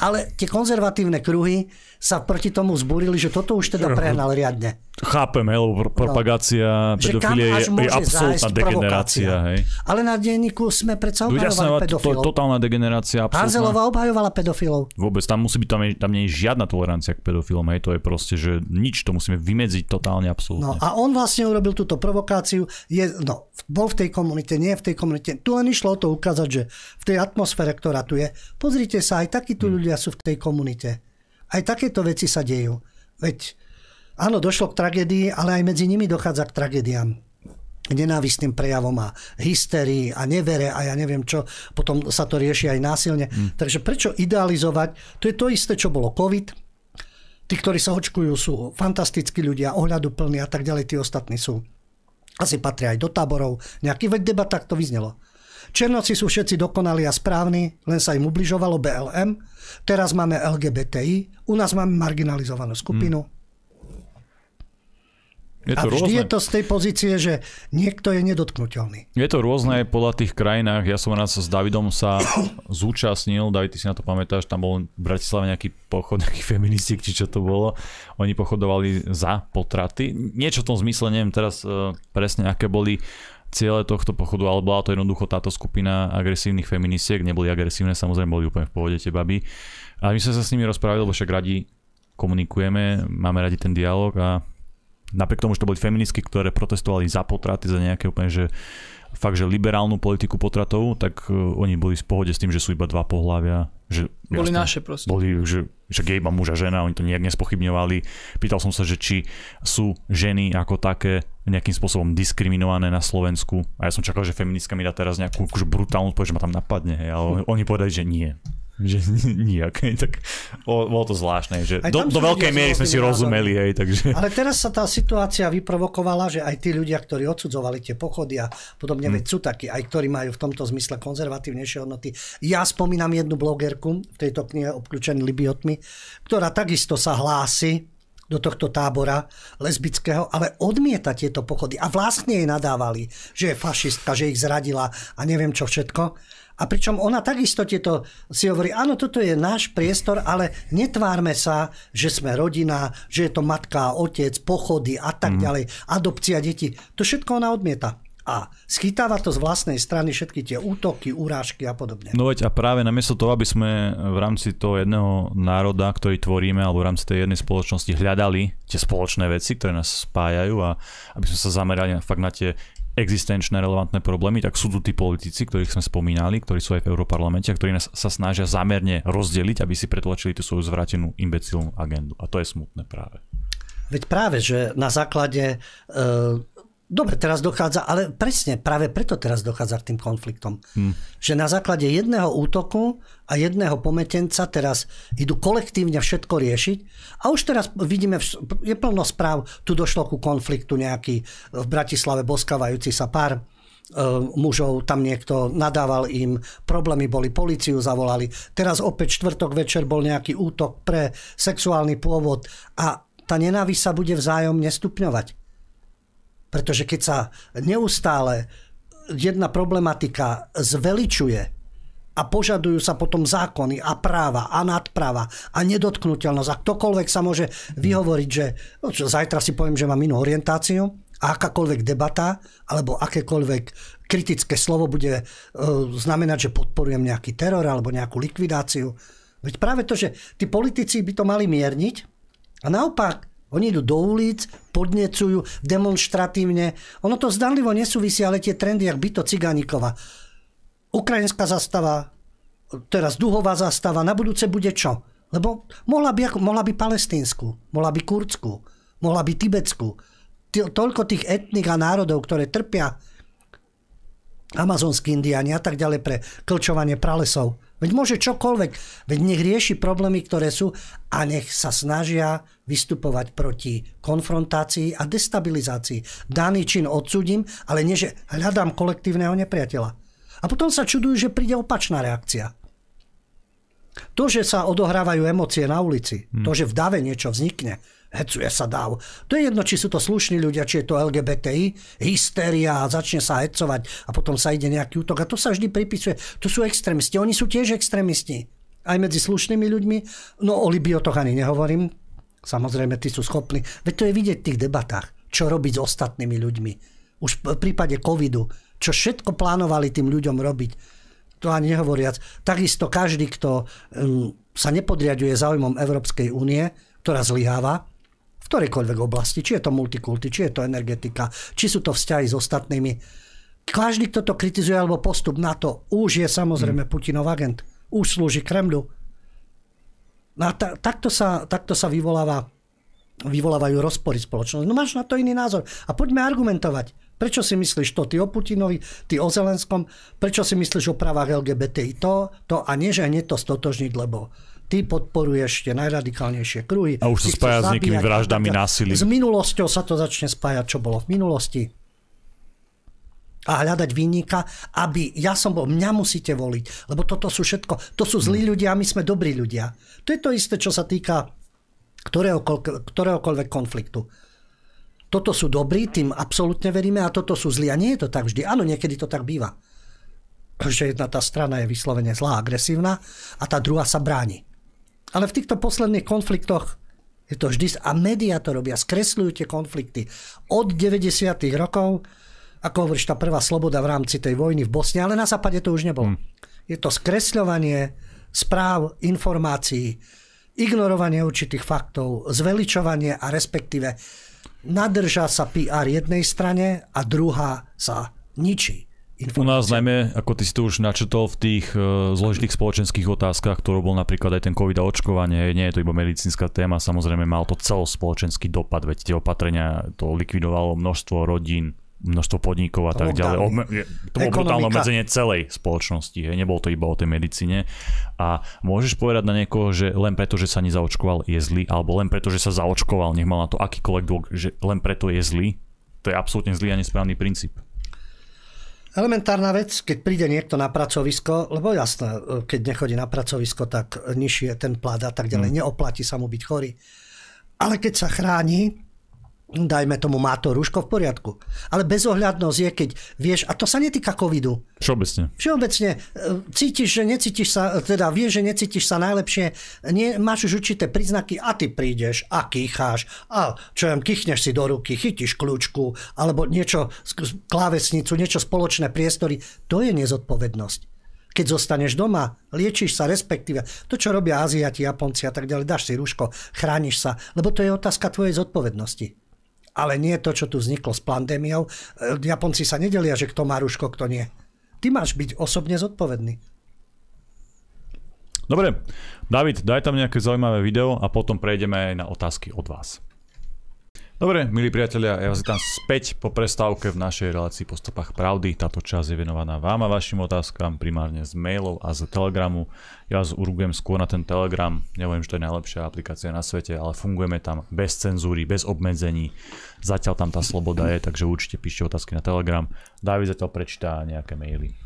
ale tie konzervatívne kruhy sa proti tomu zbúrili, že toto už teda prehnal riadne. Chápem, hej, lebo propagácia no, pedofilie je, je absolútna degenerácia. Hej. Ale na denníku sme predsa obhajovali pedofilov. To, totálna degenerácia. Absolútna. Hanzelová obhajovala pedofilov. Vôbec, tam musí byť, tam, je, tam nie je žiadna tolerancia k pedofilom, hej, to je proste, že nič, to musíme vymedziť totálne, absolútne. No a on vlastne urobil túto provokáciu, je, no, bol v tej komunite, nie v tej komunite. Tu len išlo o to ukázať, že v tej atmosfére, ktorá tu je, pozrite sa, aj takí tu hmm. ľudia sú v tej komunite. Aj takéto veci sa dejú. Veď áno, došlo k tragédii, ale aj medzi nimi dochádza k tragédiám nenávistným prejavom a hysterii a nevere a ja neviem čo, potom sa to rieši aj násilne. Hmm. Takže prečo idealizovať? To je to isté, čo bolo COVID. Tí, ktorí sa očkujú, sú fantastickí ľudia, ohľaduplní a tak ďalej, tí ostatní sú. Asi patria aj do táborov. Nejaký veď debatách to vyznelo. Černoci sú všetci dokonali a správni, len sa im ubližovalo BLM. Teraz máme LGBTI, u nás máme marginalizovanú skupinu. Hmm. Je to a vždy rôzne. je to z tej pozície, že niekto je nedotknutelný. Je to rôzne podľa tých krajinách. Ja som raz s Davidom sa zúčastnil, David, ty si na to pamätáš, tam bol v Bratislave nejaký pochod, nejaký feministik, či čo to bolo. Oni pochodovali za potraty. Niečo v tom zmysle, neviem teraz uh, presne, aké boli ciele tohto pochodu, ale bola to jednoducho táto skupina agresívnych feministiek, neboli agresívne, samozrejme boli úplne v pohode tie baby. A my sme sa s nimi rozprávali, lebo však radi komunikujeme, máme radi ten dialog a napriek tomu, že to boli feministky, ktoré protestovali za potraty, za nejaké úplne, že fakt, že liberálnu politiku potratov, tak uh, oni boli v pohode s tým, že sú iba dva pohľavia. Že, boli jasné, naše proste. Boli, že, že gej má muž a žena, oni to nejak nespochybňovali. Pýtal som sa, že či sú ženy ako také nejakým spôsobom diskriminované na Slovensku. A ja som čakal, že feministka mi dá teraz nejakú akože brutálnu odpoveď, že ma tam napadne. Hej, ale oni povedali, že nie že nijak. Tak bolo to zvláštne, že do, do veľkej miery sme si rozumeli. Hej, takže... Ale teraz sa tá situácia vyprovokovala, že aj tí ľudia, ktorí odsudzovali tie pochody a podobne, hmm. veď sú takí, aj ktorí majú v tomto zmysle konzervatívnejšie hodnoty. Ja spomínam jednu blogerku v tejto knihe Obklúčený libiotmi, ktorá takisto sa hlási do tohto tábora lesbického, ale odmieta tieto pochody. A vlastne jej nadávali, že je fašistka, že ich zradila a neviem čo všetko. A pričom ona takisto tieto si hovorí, áno, toto je náš priestor, ale netvárme sa, že sme rodina, že je to matka, otec, pochody a tak mm. ďalej, adopcia detí. To všetko ona odmieta. A schytáva to z vlastnej strany všetky tie útoky, urážky a podobne. No veď a práve namiesto toho, aby sme v rámci toho jedného národa, ktorý tvoríme, alebo v rámci tej jednej spoločnosti hľadali tie spoločné veci, ktoré nás spájajú a aby sme sa zamerali fakt na tie existenčné relevantné problémy, tak sú tu tí politici, ktorých sme spomínali, ktorí sú aj v Európarlamente a ktorí nás sa snažia zámerne rozdeliť, aby si pretlačili tú svoju zvrátenú imbecilnú agendu. A to je smutné práve. Veď práve, že na základe e, Dobre, teraz dochádza, ale presne, práve preto teraz dochádza k tým konfliktom. Hmm. Že na základe jedného útoku a jedného pometenca teraz idú kolektívne všetko riešiť. A už teraz vidíme, je plno správ, tu došlo ku konfliktu nejaký v Bratislave boskávajúci sa pár e, mužov, tam niekto nadával im, problémy boli, policiu zavolali. Teraz opäť štvrtok večer bol nejaký útok pre sexuálny pôvod a tá nenávisť sa bude vzájomne stupňovať. Pretože keď sa neustále jedna problematika zveličuje a požadujú sa potom zákony a práva a nadpráva a nedotknutelnosť a ktokoľvek sa môže vyhovoriť, že no čo, zajtra si poviem, že mám inú orientáciu a akákoľvek debata alebo akékoľvek kritické slovo bude uh, znamenať, že podporujem nejaký teror alebo nejakú likvidáciu. Veď práve to, že tí politici by to mali mierniť a naopak oni idú do ulic, podnecujú demonstratívne. Ono to zdanlivo nesúvisí, ale tie trendy, jak byto Cigánikova. Ukrajinská zastava, teraz duhová zastava, na budúce bude čo? Lebo mohla by, mohla by palestínsku, mohla by kurdsku, mohla by tibetsku. Toľko tých etnik a národov, ktoré trpia amazonskí indiáni a tak ďalej pre klčovanie pralesov. Veď môže čokoľvek. Veď nech rieši problémy, ktoré sú a nech sa snažia vystupovať proti konfrontácii a destabilizácii. Daný čin odsúdim, ale nie, že hľadám kolektívneho nepriateľa. A potom sa čudujú, že príde opačná reakcia. To, že sa odohrávajú emócie na ulici, hmm. to, že v dave niečo vznikne, hecuje sa dáv. To je jedno, či sú to slušní ľudia, či je to LGBTI, hystéria a začne sa hecovať a potom sa ide nejaký útok. A to sa vždy pripisuje. To sú extrémisti. Oni sú tiež extrémisti. Aj medzi slušnými ľuďmi. No o Libiotoch ani nehovorím. Samozrejme, tí sú schopní. Veď to je vidieť v tých debatách. Čo robiť s ostatnými ľuďmi. Už v prípade covidu. Čo všetko plánovali tým ľuďom robiť. To ani nehovoriac. Takisto každý, kto um, sa nepodriaduje záujmom Európskej únie, ktorá zlyháva, v ktorejkoľvek oblasti, či je to multikulty, či je to energetika, či sú to vzťahy s ostatnými. Každý, kto to kritizuje alebo postup na to, už je samozrejme hmm. Putinov agent. Už slúži Kremľu. No a ta, takto, sa, takto sa vyvoláva, vyvolávajú rozpory spoločnosti. No máš na to iný názor. A poďme argumentovať. Prečo si myslíš to, ty o Putinovi, ty o Zelenskom? Prečo si myslíš o právach LGBTI to, to a nie, že hneď to stotožniť, lebo ty podporuješ tie najradikálnejšie kruhy. A už sa spája s nejakými vraždami, násilím. S minulosťou sa to začne spájať, čo bolo v minulosti. A hľadať výnika, aby ja som bol, mňa musíte voliť, lebo toto sú všetko, to sú zlí ľudia a my sme dobrí ľudia. To je to isté, čo sa týka ktoréhokoľvek, ktoréhokoľvek konfliktu. Toto sú dobrí, tým absolútne veríme a toto sú zlí. A nie je to tak vždy. Áno, niekedy to tak býva. Že jedna tá strana je vyslovene zlá, agresívna a tá druhá sa bráni. Ale v týchto posledných konfliktoch je to vždy, a médiá to robia, skresľujú tie konflikty. Od 90. rokov, ako hovoríš, tá prvá sloboda v rámci tej vojny v Bosne, ale na západe to už nebolo. Hmm. Je to skresľovanie správ, informácií, ignorovanie určitých faktov, zveličovanie a respektíve nadrža sa PR jednej strane a druhá sa ničí. U nás najmä, ako ty si to už načetol v tých uh, zložitých spoločenských otázkach, ktorou bol napríklad aj ten COVID a očkovanie, nie je to iba medicínska téma, samozrejme mal to celospoločenský dopad, veď tie opatrenia to likvidovalo množstvo rodín, množstvo podnikov a tak ďalej. Obme- to bolo brutálne obmedzenie celej spoločnosti, hej. nebolo to iba o tej medicíne. A môžeš povedať na niekoho, že len preto, že sa nezaočkoval, je zlý, alebo len preto, že sa zaočkoval, nech mal na to akýkoľvek dôvod, že len preto je zlý, to je absolútne zlý a nesprávny princíp. Elementárna vec, keď príde niekto na pracovisko, lebo jasné, keď nechodí na pracovisko, tak nižšie ten plat a tak ďalej, hmm. neoplatí sa mu byť chorý. Ale keď sa chráni, dajme tomu, má to rúško v poriadku. Ale bezohľadnosť je, keď vieš, a to sa netýka covidu. Všeobecne. Všeobecne. E, cítiš, že necítiš sa, teda vieš, že necítiš sa najlepšie, nie, máš už určité príznaky a ty prídeš a kýcháš a čo viem, kýchneš si do ruky, chytíš kľúčku alebo niečo, klávesnicu, niečo spoločné priestory. To je nezodpovednosť keď zostaneš doma, liečiš sa, respektíve to, čo robia Aziati, Japonci a tak ďalej, dáš si rúško, chrániš sa, lebo to je otázka tvojej zodpovednosti ale nie to, čo tu vzniklo s pandémiou. E, Japonci sa nedelia, že kto má rúško, kto nie. Ty máš byť osobne zodpovedný. Dobre, David, daj tam nejaké zaujímavé video a potom prejdeme aj na otázky od vás. Dobre, milí priatelia, ja vás vítam späť po prestávke v našej relácii po stopách pravdy. Táto časť je venovaná vám a vašim otázkam, primárne z mailov a z telegramu. Ja vás urgujem skôr na ten telegram, neviem, že to je najlepšia aplikácia na svete, ale fungujeme tam bez cenzúry, bez obmedzení. Zatiaľ tam tá sloboda je, takže určite píšte otázky na telegram. David zatiaľ prečítá nejaké maily.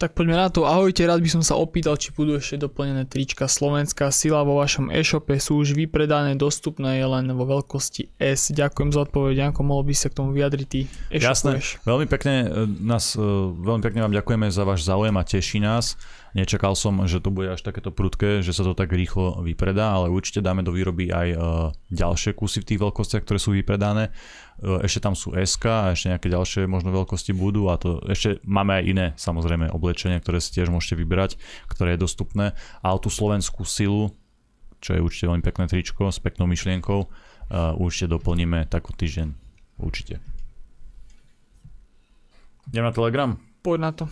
Tak poďme na to. Ahojte, rád by som sa opýtal, či budú ešte doplnené trička Slovenská sila vo vašom e-shope. Sú už vypredané, dostupné je len vo veľkosti S. Ďakujem za odpoveď, Janko, mohol by sa k tomu vyjadriť ty. Jasné, veľmi pekne, e, nás, e, veľmi pekne vám ďakujeme za váš záujem a teší nás. Nečakal som, že to bude až takéto prudké, že sa to tak rýchlo vypredá, ale určite dáme do výroby aj e, ďalšie kusy v tých veľkostiach, ktoré sú vypredané. E, ešte tam sú SK a ešte nejaké ďalšie možno veľkosti budú a to ešte máme aj iné samozrejme oblečenia, ktoré si tiež môžete vybrať, ktoré je dostupné. Ale tú slovenskú silu, čo je určite veľmi pekné tričko s peknou myšlienkou, e, určite doplníme takú týždeň. Určite. Idem na Telegram? Poď na to.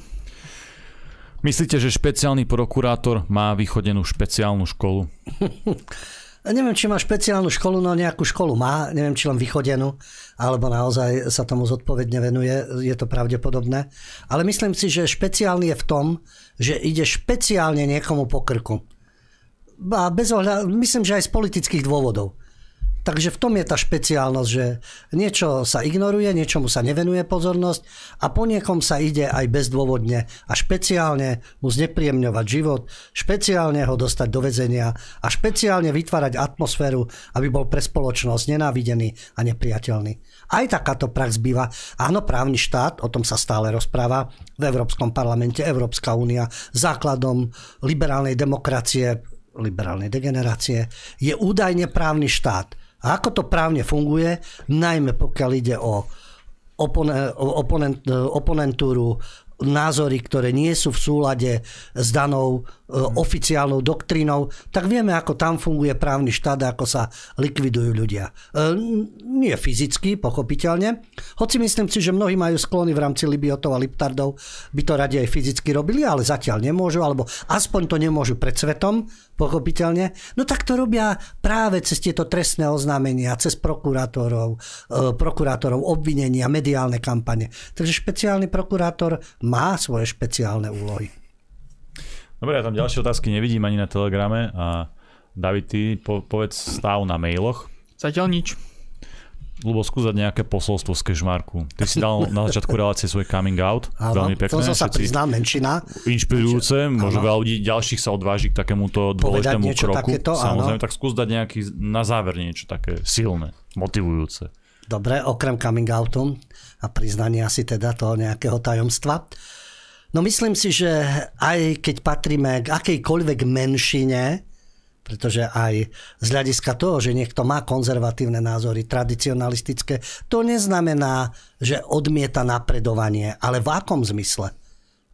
Myslíte, že špeciálny prokurátor má vychodenú špeciálnu školu? neviem, či má špeciálnu školu, no nejakú školu má, neviem, či len vychodenú, alebo naozaj sa tomu zodpovedne venuje, je to pravdepodobné. Ale myslím si, že špeciálny je v tom, že ide špeciálne niekomu po krku. A bez ohľa, myslím, že aj z politických dôvodov. Takže v tom je tá špeciálnosť, že niečo sa ignoruje, niečomu sa nevenuje pozornosť a po niekom sa ide aj bezdôvodne a špeciálne mu znepríjemňovať život, špeciálne ho dostať do väzenia a špeciálne vytvárať atmosféru, aby bol pre spoločnosť nenávidený a nepriateľný. Aj takáto prax býva. Áno, právny štát, o tom sa stále rozpráva v Európskom parlamente, Európska únia, základom liberálnej demokracie, liberálnej degenerácie, je údajne právny štát. A ako to právne funguje, najmä pokiaľ ide o oponent, oponentúru, názory, ktoré nie sú v súlade s danou oficiálnou doktrínou, tak vieme, ako tam funguje právny štát, ako sa likvidujú ľudia. E, nie fyzicky, pochopiteľne. Hoci myslím si, že mnohí majú sklony v rámci Libiotov a Liptardov, by to radi aj fyzicky robili, ale zatiaľ nemôžu, alebo aspoň to nemôžu pred svetom, pochopiteľne. No tak to robia práve cez tieto trestné oznámenia, cez prokurátorov, e, prokurátorov obvinenia, mediálne kampane. Takže špeciálny prokurátor má svoje špeciálne úlohy. Dobre, ja tam ďalšie otázky nevidím ani na Telegrame a David, ty po, povedz stav na mailoch. Zatiaľ nič. Lubo, skúsať nejaké posolstvo z Kešmarku. Ty si dal na začiatku relácie svoj coming out. Áno, veľmi pekné. To som sa priznal, menšina. Inšpirujúce, možno veľa ľudí ďalších sa odváži k takémuto dôležitému kroku. Takéto, Samozrejme, áno. tak skús dať nejaký, na záver niečo také silné, motivujúce. Dobre, okrem coming outu a priznania si teda toho nejakého tajomstva. No myslím si, že aj keď patríme k akejkoľvek menšine, pretože aj z hľadiska toho, že niekto má konzervatívne názory, tradicionalistické, to neznamená, že odmieta napredovanie. Ale v akom zmysle?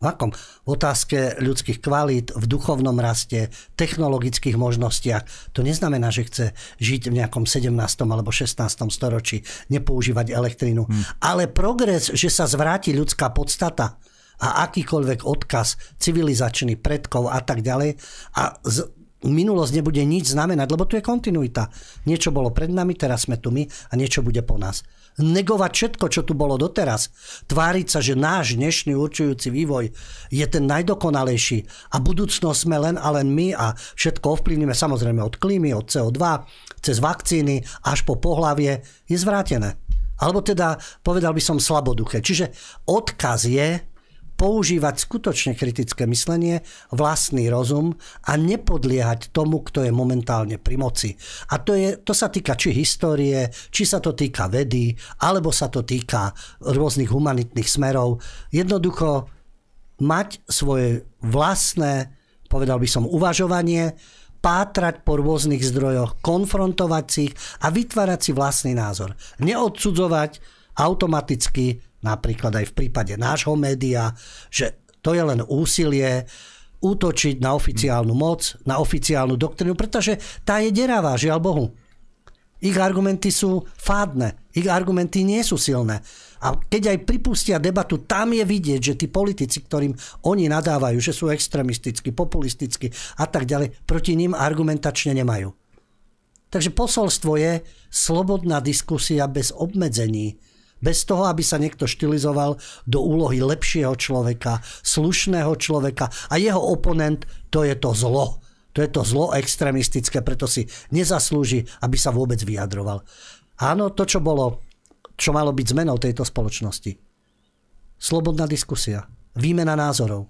V akom? V otázke ľudských kvalít, v duchovnom raste, technologických možnostiach. To neznamená, že chce žiť v nejakom 17. alebo 16. storočí, nepoužívať elektrínu. Hmm. Ale progres, že sa zvráti ľudská podstata a akýkoľvek odkaz civilizačný predkov a tak ďalej a z, minulosť nebude nič znamenať, lebo tu je kontinuita. Niečo bolo pred nami, teraz sme tu my a niečo bude po nás. Negovať všetko, čo tu bolo doteraz, tváriť sa, že náš dnešný určujúci vývoj je ten najdokonalejší a budúcnosť sme len a len my a všetko ovplyvníme samozrejme od klímy, od CO2, cez vakcíny až po pohlavie, je zvrátené. Alebo teda, povedal by som, slaboduché. Čiže odkaz je, používať skutočne kritické myslenie, vlastný rozum a nepodliehať tomu, kto je momentálne pri moci. A to, je, to sa týka či histórie, či sa to týka vedy, alebo sa to týka rôznych humanitných smerov. Jednoducho mať svoje vlastné, povedal by som, uvažovanie, pátrať po rôznych zdrojoch, konfrontovať si ich a vytvárať si vlastný názor. Neodsudzovať automaticky napríklad aj v prípade nášho média, že to je len úsilie útočiť na oficiálnu moc, na oficiálnu doktrínu, pretože tá je deravá, žiaľ Bohu. Ich argumenty sú fádne, ich argumenty nie sú silné. A keď aj pripustia debatu, tam je vidieť, že tí politici, ktorým oni nadávajú, že sú extremistickí, populistickí a tak ďalej, proti ním argumentačne nemajú. Takže posolstvo je slobodná diskusia bez obmedzení bez toho, aby sa niekto štilizoval do úlohy lepšieho človeka, slušného človeka a jeho oponent to je to zlo. To je to zlo extremistické, preto si nezaslúži, aby sa vôbec vyjadroval. Áno, to, čo bolo, čo malo byť zmenou tejto spoločnosti. Slobodná diskusia, výmena názorov.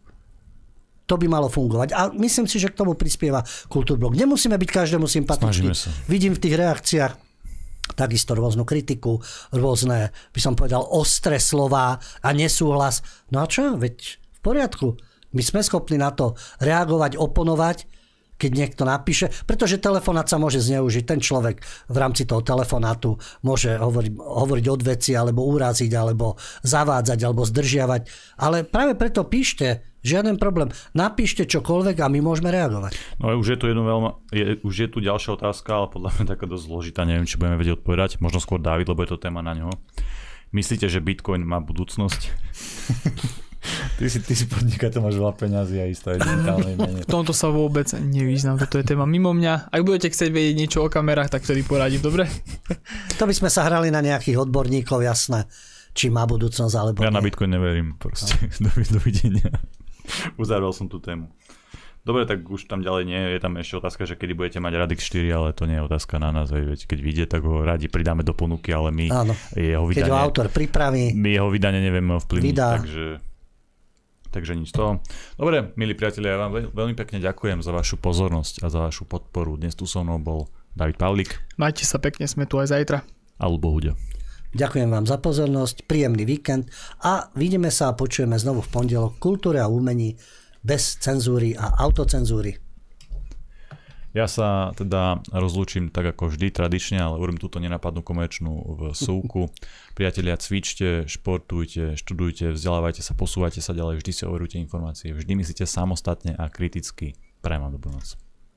To by malo fungovať. A myslím si, že k tomu prispieva Kultúrblok. Nemusíme byť každému sympatický. Vidím v tých reakciách takisto rôznu kritiku, rôzne, by som povedal, ostré slova a nesúhlas. No a čo? Veď v poriadku. My sme schopní na to reagovať, oponovať, keď niekto napíše, pretože telefonát sa môže zneužiť. Ten človek v rámci toho telefonátu môže hovoriť, hovoriť od veci, alebo uraziť, alebo zavádzať, alebo zdržiavať. Ale práve preto píšte, Žiaden problém. Napíšte čokoľvek a my môžeme reagovať. No už je tu jedno veľmi, je, už je tu ďalšia otázka, ale podľa mňa taká dosť zložitá, neviem, či budeme vedieť odpovedať. Možno skôr David, lebo je to téma na ňo. Myslíte, že Bitcoin má budúcnosť? Ty si, ty si podnikateľ, máš veľa peňazí a isté digitálnej mene. V tomto sa vôbec nevyznám, toto je téma mimo mňa. Ak budete chcieť vedieť niečo o kamerách, tak vtedy poradím, dobre? To by sme sa hrali na nejakých odborníkov, jasné či má budúcnosť alebo Ja nie. na Bitcoin neverím, proste. No. Dovidenia. Uzavrel som tú tému. Dobre, tak už tam ďalej nie. Je tam ešte otázka, že kedy budete mať Radix 4, ale to nie je otázka na nás. Veď keď vyjde, tak ho radi pridáme do ponuky, ale my Áno. jeho vydanie... Keď ho autor pripraví... My jeho vydanie nevieme ovplyvniť, vydá. takže... Takže nič z toho. Dobre, milí priatelia, ja vám veľmi pekne ďakujem za vašu pozornosť a za vašu podporu. Dnes tu so mnou bol David Pavlik. Majte sa pekne, sme tu aj zajtra. A Lubo Hudia. Ďakujem vám za pozornosť, príjemný víkend a vidíme sa a počujeme znovu v pondelok kultúre a umení bez cenzúry a autocenzúry. Ja sa teda rozlúčim tak ako vždy tradične, ale urobím túto nenapadnú komerčnú v súku. Priatelia, cvičte, športujte, študujte, vzdelávajte sa, posúvajte sa ďalej, vždy si overujte informácie, vždy myslíte samostatne a kriticky. Prajem vám dobrú noc.